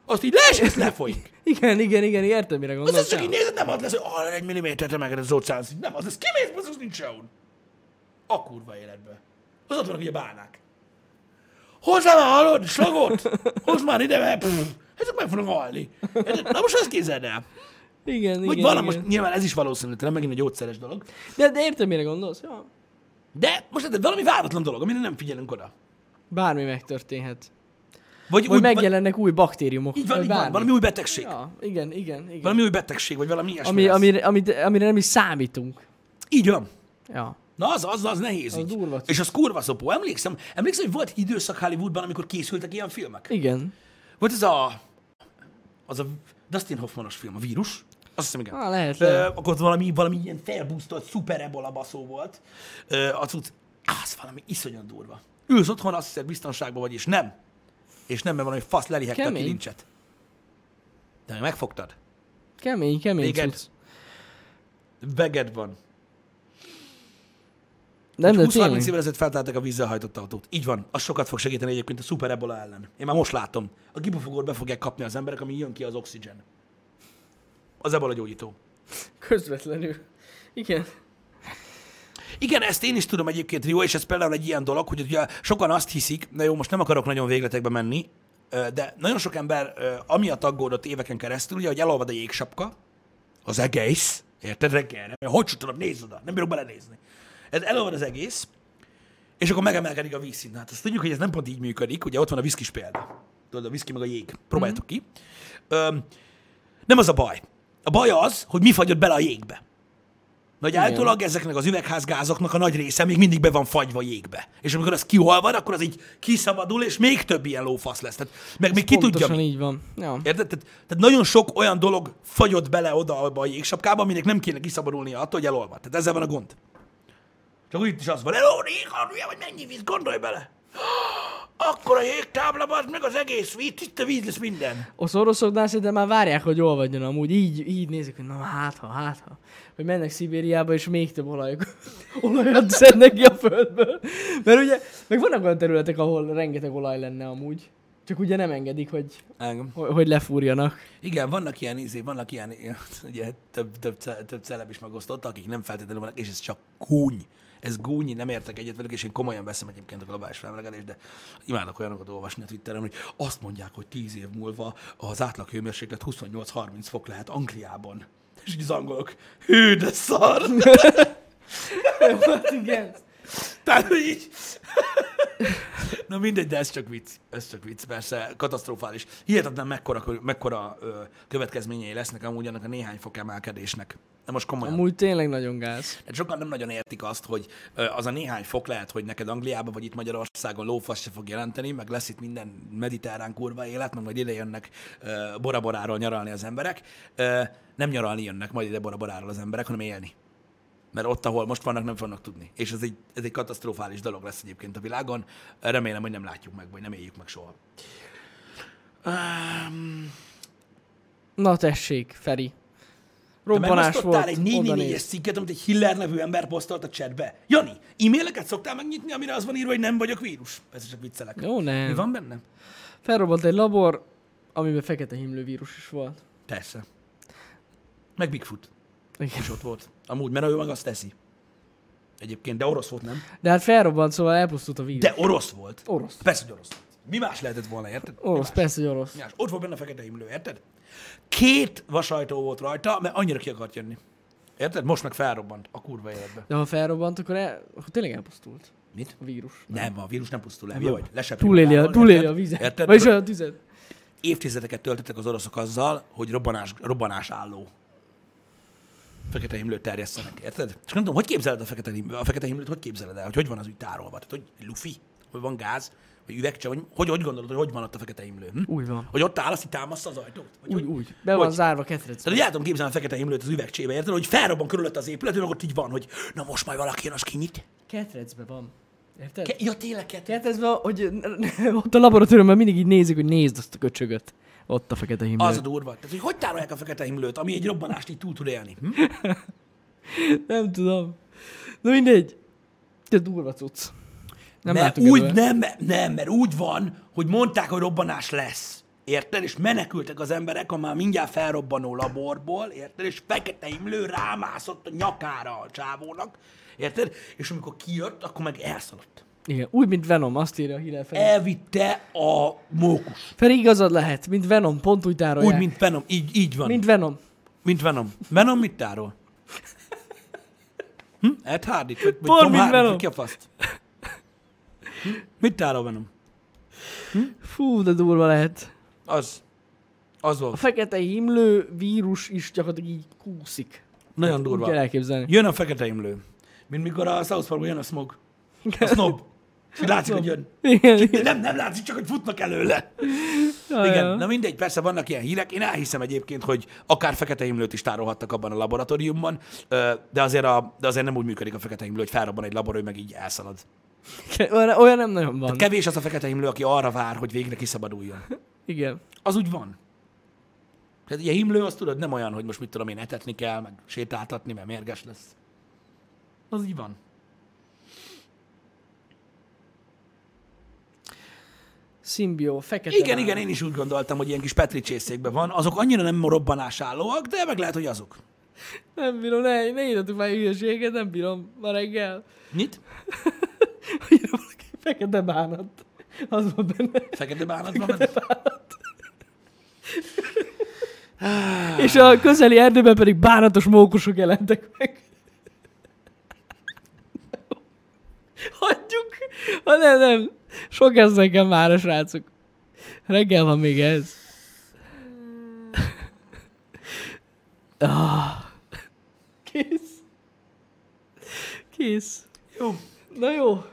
Azt így lees, és lefolyik. Igen, igen, igen, értem, mire gondolsz. az csak így nézed, nem az lesz, hogy ah, egy millimétert emelkedett az óceán. Nem, az lesz, kimész, az, az nincs sehol. A kurva életbe. Az ott vannak ugye bánák. Hozzá már, hallod, slagot! Hozd már ide, mert pff, ezek meg fognak halni. Na most azt képzeld el. Igen, Hogy igen, valami, igen. most nyilván ez is valószínűtlen, megint egy gyógyszeres dolog. De, de értem, mire gondolsz. Ja. De most érted, valami váratlan dolog, amire nem figyelünk oda. Bármi megtörténhet. Vagy, Vagy úgy, megjelennek új baktériumok. így van, vagy így van, valami új betegség. Ja, igen, igen, igen. Valami új betegség, vagy valami ilyesmi Ami, amire, amire, amire nem is számítunk. Így van. Ja. Na az, az, az nehéz Az így. durva. És az kurva szopó. Emlékszem, emlékszem, hogy volt időszak Hollywoodban, amikor készültek ilyen filmek. Igen. Volt ez a... Az a Dustin Hoffmanos film, a vírus. Azt hiszem, igen. Ah, lehet, Ö, akkor valami, valami ilyen felbusztolt, szuper ebola baszó volt. Ö, a cucc. Az valami iszonyat durva. Ülsz otthon, azt hiszed biztonságban vagy, és nem. És nem, mert hogy fasz lelihegte a kilincset. De meg megfogtad. Kemény, kemény Véged. cucc. Veged van. Nem, de 20-30 tényleg. évvel ezelőtt feltálták a vízzel hajtott autót. Így van. Az sokat fog segíteni egyébként a szuper ebola ellen. Én már most látom. A gibufogót be fogják kapni az emberek, ami jön ki az oxigén. Az ebola gyógyító. Közvetlenül. Igen. Igen, ezt én is tudom egyébként, Rio, és ez például egy ilyen dolog, hogy ugye sokan azt hiszik, de jó, most nem akarok nagyon végletekbe menni, de nagyon sok ember amiatt aggódott éveken keresztül, ugye, hogy elolvad a jégsapka, az egész, érted reggelre? Hogy tudom, nézd oda, nem bírok belenézni. Ez elolvad az egész, és akkor megemelkedik a vízszint. Hát azt tudjuk, hogy ez nem pont így működik, ugye ott van a viszkis példa. Tudod, a viszki meg a jég. Próbáljátok ki. Ö, nem az a baj. A baj az, hogy mi fagyott bele a jégbe. Nagy állítólag ezeknek az üvegházgázoknak a nagy része még mindig be van fagyva jégbe. És amikor az kiholvad, akkor az így kiszabadul, és még több ilyen lófasz lesz. Tehát, meg még ki tudja mi. így van. Ja. Érted? Tehát, tehát nagyon sok olyan dolog fagyott bele oda abba a jégsapkába, aminek nem kéne kiszabadulnia attól, hogy elolvad. Tehát ezzel van a gond. Csak itt is az van, eló, néha, hülye, vagy mennyi víz, gondolj bele. Akkor a jégtábla, az meg az egész víz, itt a víz lesz minden. Az oroszoknál szerintem már várják, hogy olvadjon amúgy. Így, így nézik, hogy na hát ha, hát ha. Hogy mennek Szibériába, és még több olajok, olajat szednek ki a földből. Mert ugye, meg vannak olyan területek, ahol rengeteg olaj lenne amúgy. Csak ugye nem engedik, hogy, Engem. hogy hogy lefúrjanak. Igen, vannak ilyen izé, vannak ilyen, ugye, több, több, több celeb is megosztott, akik nem feltétlenül vannak, és ez csak gúny. Ez gúny, nem értek egyet velük, és én komolyan veszem egyébként a globális felmelegedést, de imádok olyanokat olvasni a Twitteren, hogy azt mondják, hogy 10 év múlva az átlag hőmérséklet 28-30 fok lehet Angliában. És így az angolok, hű, de szar! Hát igen. Tehát, hogy így... Na mindegy, de ez csak vicc. Ez csak vicc, persze, katasztrofális. Hihetetlen mekkora, mekkora következményei lesznek amúgy annak a néhány fok emelkedésnek. De most komolyan. Amúgy tényleg nagyon gáz. Hát sokan nem nagyon értik azt, hogy az a néhány fok lehet, hogy neked Angliában vagy itt Magyarországon lófasz se fog jelenteni, meg lesz itt minden mediterrán kurva élet, meg majd ide jönnek Bora-Boráról nyaralni az emberek. Nem nyaralni jönnek majd ide Bora-Boráról az emberek, hanem élni. Mert ott, ahol most vannak, nem fognak tudni. És ez egy, ez egy katasztrofális dolog lesz egyébként a világon. Remélem, hogy nem látjuk meg, vagy nem éljük meg soha. Um, Na tessék, Feri. Te Robbanás volt. egy oda 4 néz. es cikket, amit egy Hiller nevű ember posztolt a chatbe. Jani, e-maileket szoktál megnyitni, amire az van írva, hogy nem vagyok vírus? Persze csak viccelek. Jó, nem. Mi van benne? Felrobbant egy labor, amiben fekete himlő vírus is volt. Persze. Meg Bigfoot Igen. is ott volt. Amúgy, mert ő meg azt teszi. Egyébként, de orosz volt, nem? De hát felrobbant, szóval elpusztult a vírus. De orosz volt. Orosz. Persze, hogy orosz. Mi más lehetett volna, érted? Orosz, persze, hogy orosz. Más. Ott volt benne a fekete himlő, érted? Két vasajtó volt rajta, mert annyira ki akart jönni. Érted? Most meg felrobbant a kurva életbe. De ha felrobbant, akkor, el, akkor tényleg elpusztult Mit? a vírus. Nem, a vírus nem pusztul el. Hülye vagy? Lesepri Túléli a, túléli a vizet. Érted? Vagyis a tüzet. Évtizedeket töltöttek az oroszok azzal, hogy robbanás, robbanás álló fekete himlőt terjesztenek, érted? És nem tudom, hogy képzeled a fekete, himlő, a fekete himlőt, hogy képzeled el, hogy hogy van az úgy tárolva? Tehát, hogy lufi, hogy van gáz, vagy hogy, hogy gondolod, hogy hogy van ott a fekete himlő? Hm? Úgy van. Hogy ott áll, azt támaszta az ajtót? Vagy Úgy, hogy? úgy. Be van Hogy? zárva ketrec. Tehát, hogy el tudom képzelni a fekete himlőt az üvegcsébe, érted? Hogy felrobban körülött az épület, meg ott így van, hogy na most majd valaki jön, az kinyit. Ketrecbe van. Érted? Ke- ja, tényleg, kettő. Ketrecbe, hogy ott a laboratóriumban mindig így nézik, hogy nézd azt a köcsögöt. Ott a fekete himlő. Az a durva. Tehát, hogy hogy tárolják a fekete himlőt, ami egy robbanást így túl tud élni? Hm? Nem tudom. Na mindegy. De durva cucc. Nem mert úgy előre. nem, nem, mert úgy van, hogy mondták, hogy robbanás lesz. Érted? És menekültek az emberek a már mindjárt felrobbanó laborból, érted? És fekete himlő rámászott a nyakára a csávónak, érted? És amikor kijött, akkor meg elszaladt. Igen, úgy, mint Venom, azt írja a híre Feri. Elvitte a mókus. Feri, igazad lehet, mint Venom, pont úgy tárolják. Úgy, mint Venom. Így, így van. mint Venom. Mint Venom. Venom mit tárol? Hm? Ed Hardy? Vagy, vagy Tom mint Hardy? Venom. Ki a faszt? Hm? Mit tárol Venom? Fú, de durva lehet. Az. Az A volt. fekete himlő vírus is gyakorlatilag így kúszik. Nagyon durva. kell elképzelni. Jön a fekete imlő. Mint mikor a South Parkban jön a smog. A snob. És így látszik, hogy jön. Igen, nem, nem látszik, csak hogy futnak előle. Ja, Igen, ja. na mindegy, persze vannak ilyen hírek. Én elhiszem egyébként, hogy akár fekete himlőt is tárolhattak abban a laboratóriumban, de azért, a, de azért nem úgy működik a fekete himlő, hogy felrobban egy laborő, meg így elszalad. Olyan, olyan nem nagyon van. Kevés az a fekete himlő, aki arra vár, hogy végre kiszabaduljon. Igen. Az úgy van. Tehát ilyen himlő, azt tudod, nem olyan, hogy most mit tudom én, etetni kell, meg sétáltatni, mert mérges lesz. Az így van. Szimbió, fekete Igen, báb. igen, én is úgy gondoltam, hogy ilyen kis Petri csészékben van. Azok annyira nem robbanásállóak, de meg lehet, hogy azok. Nem bírom, ne, ne írjatok már hülyeséget, nem bírom ma reggel. Mit? Írja valaki fekete bánat. Az van benne. Fekete bánat van benne? És a közeli erdőben pedig bánatos mókusok jelentek meg. Hagyjuk. Ha nem, nem. Sok ez nekem már a srácok. Reggel van még ez. Ah. Kész. Kész. Jó, Na jó,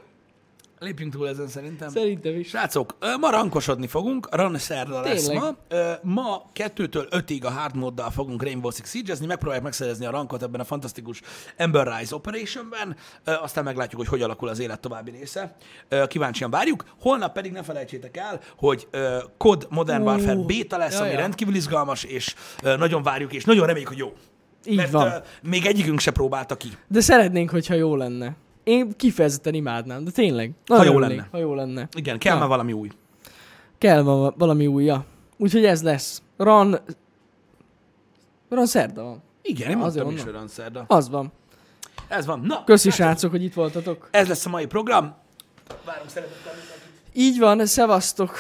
lépjünk túl ezen szerintem. szerintem is. Srácok, ma rankosodni fogunk, run szerda lesz ma. Ma kettőtől ötig a hard moddal fogunk Rainbow Six Siege-ezni, megpróbáljuk megszerezni a rankot ebben a fantasztikus Ember Rise Operationben, aztán meglátjuk, hogy hogy alakul az élet további része. Kíváncsian várjuk. Holnap pedig ne felejtsétek el, hogy ö, COD Modern Warfare beta lesz, ami rendkívül izgalmas, és nagyon várjuk, és nagyon reméljük, hogy jó. Így Mert van. Még egyikünk se próbálta ki. De szeretnénk, hogyha jó lenne. Én kifejezetten imádnám, de tényleg. Ha jó örülnék, lenne. Ha jó lenne. Igen, kell Na. már valami új. Kell va- valami újja. Úgyhogy ez lesz. Ran... Ran szerda van. Igen, én mondtam is, hogy run szerda. Az van. Ez van. Na, Köszi srácok, hogy itt voltatok. Ez lesz a mai program. Várunk szeretettel mindenkit. Így van, szevasztok.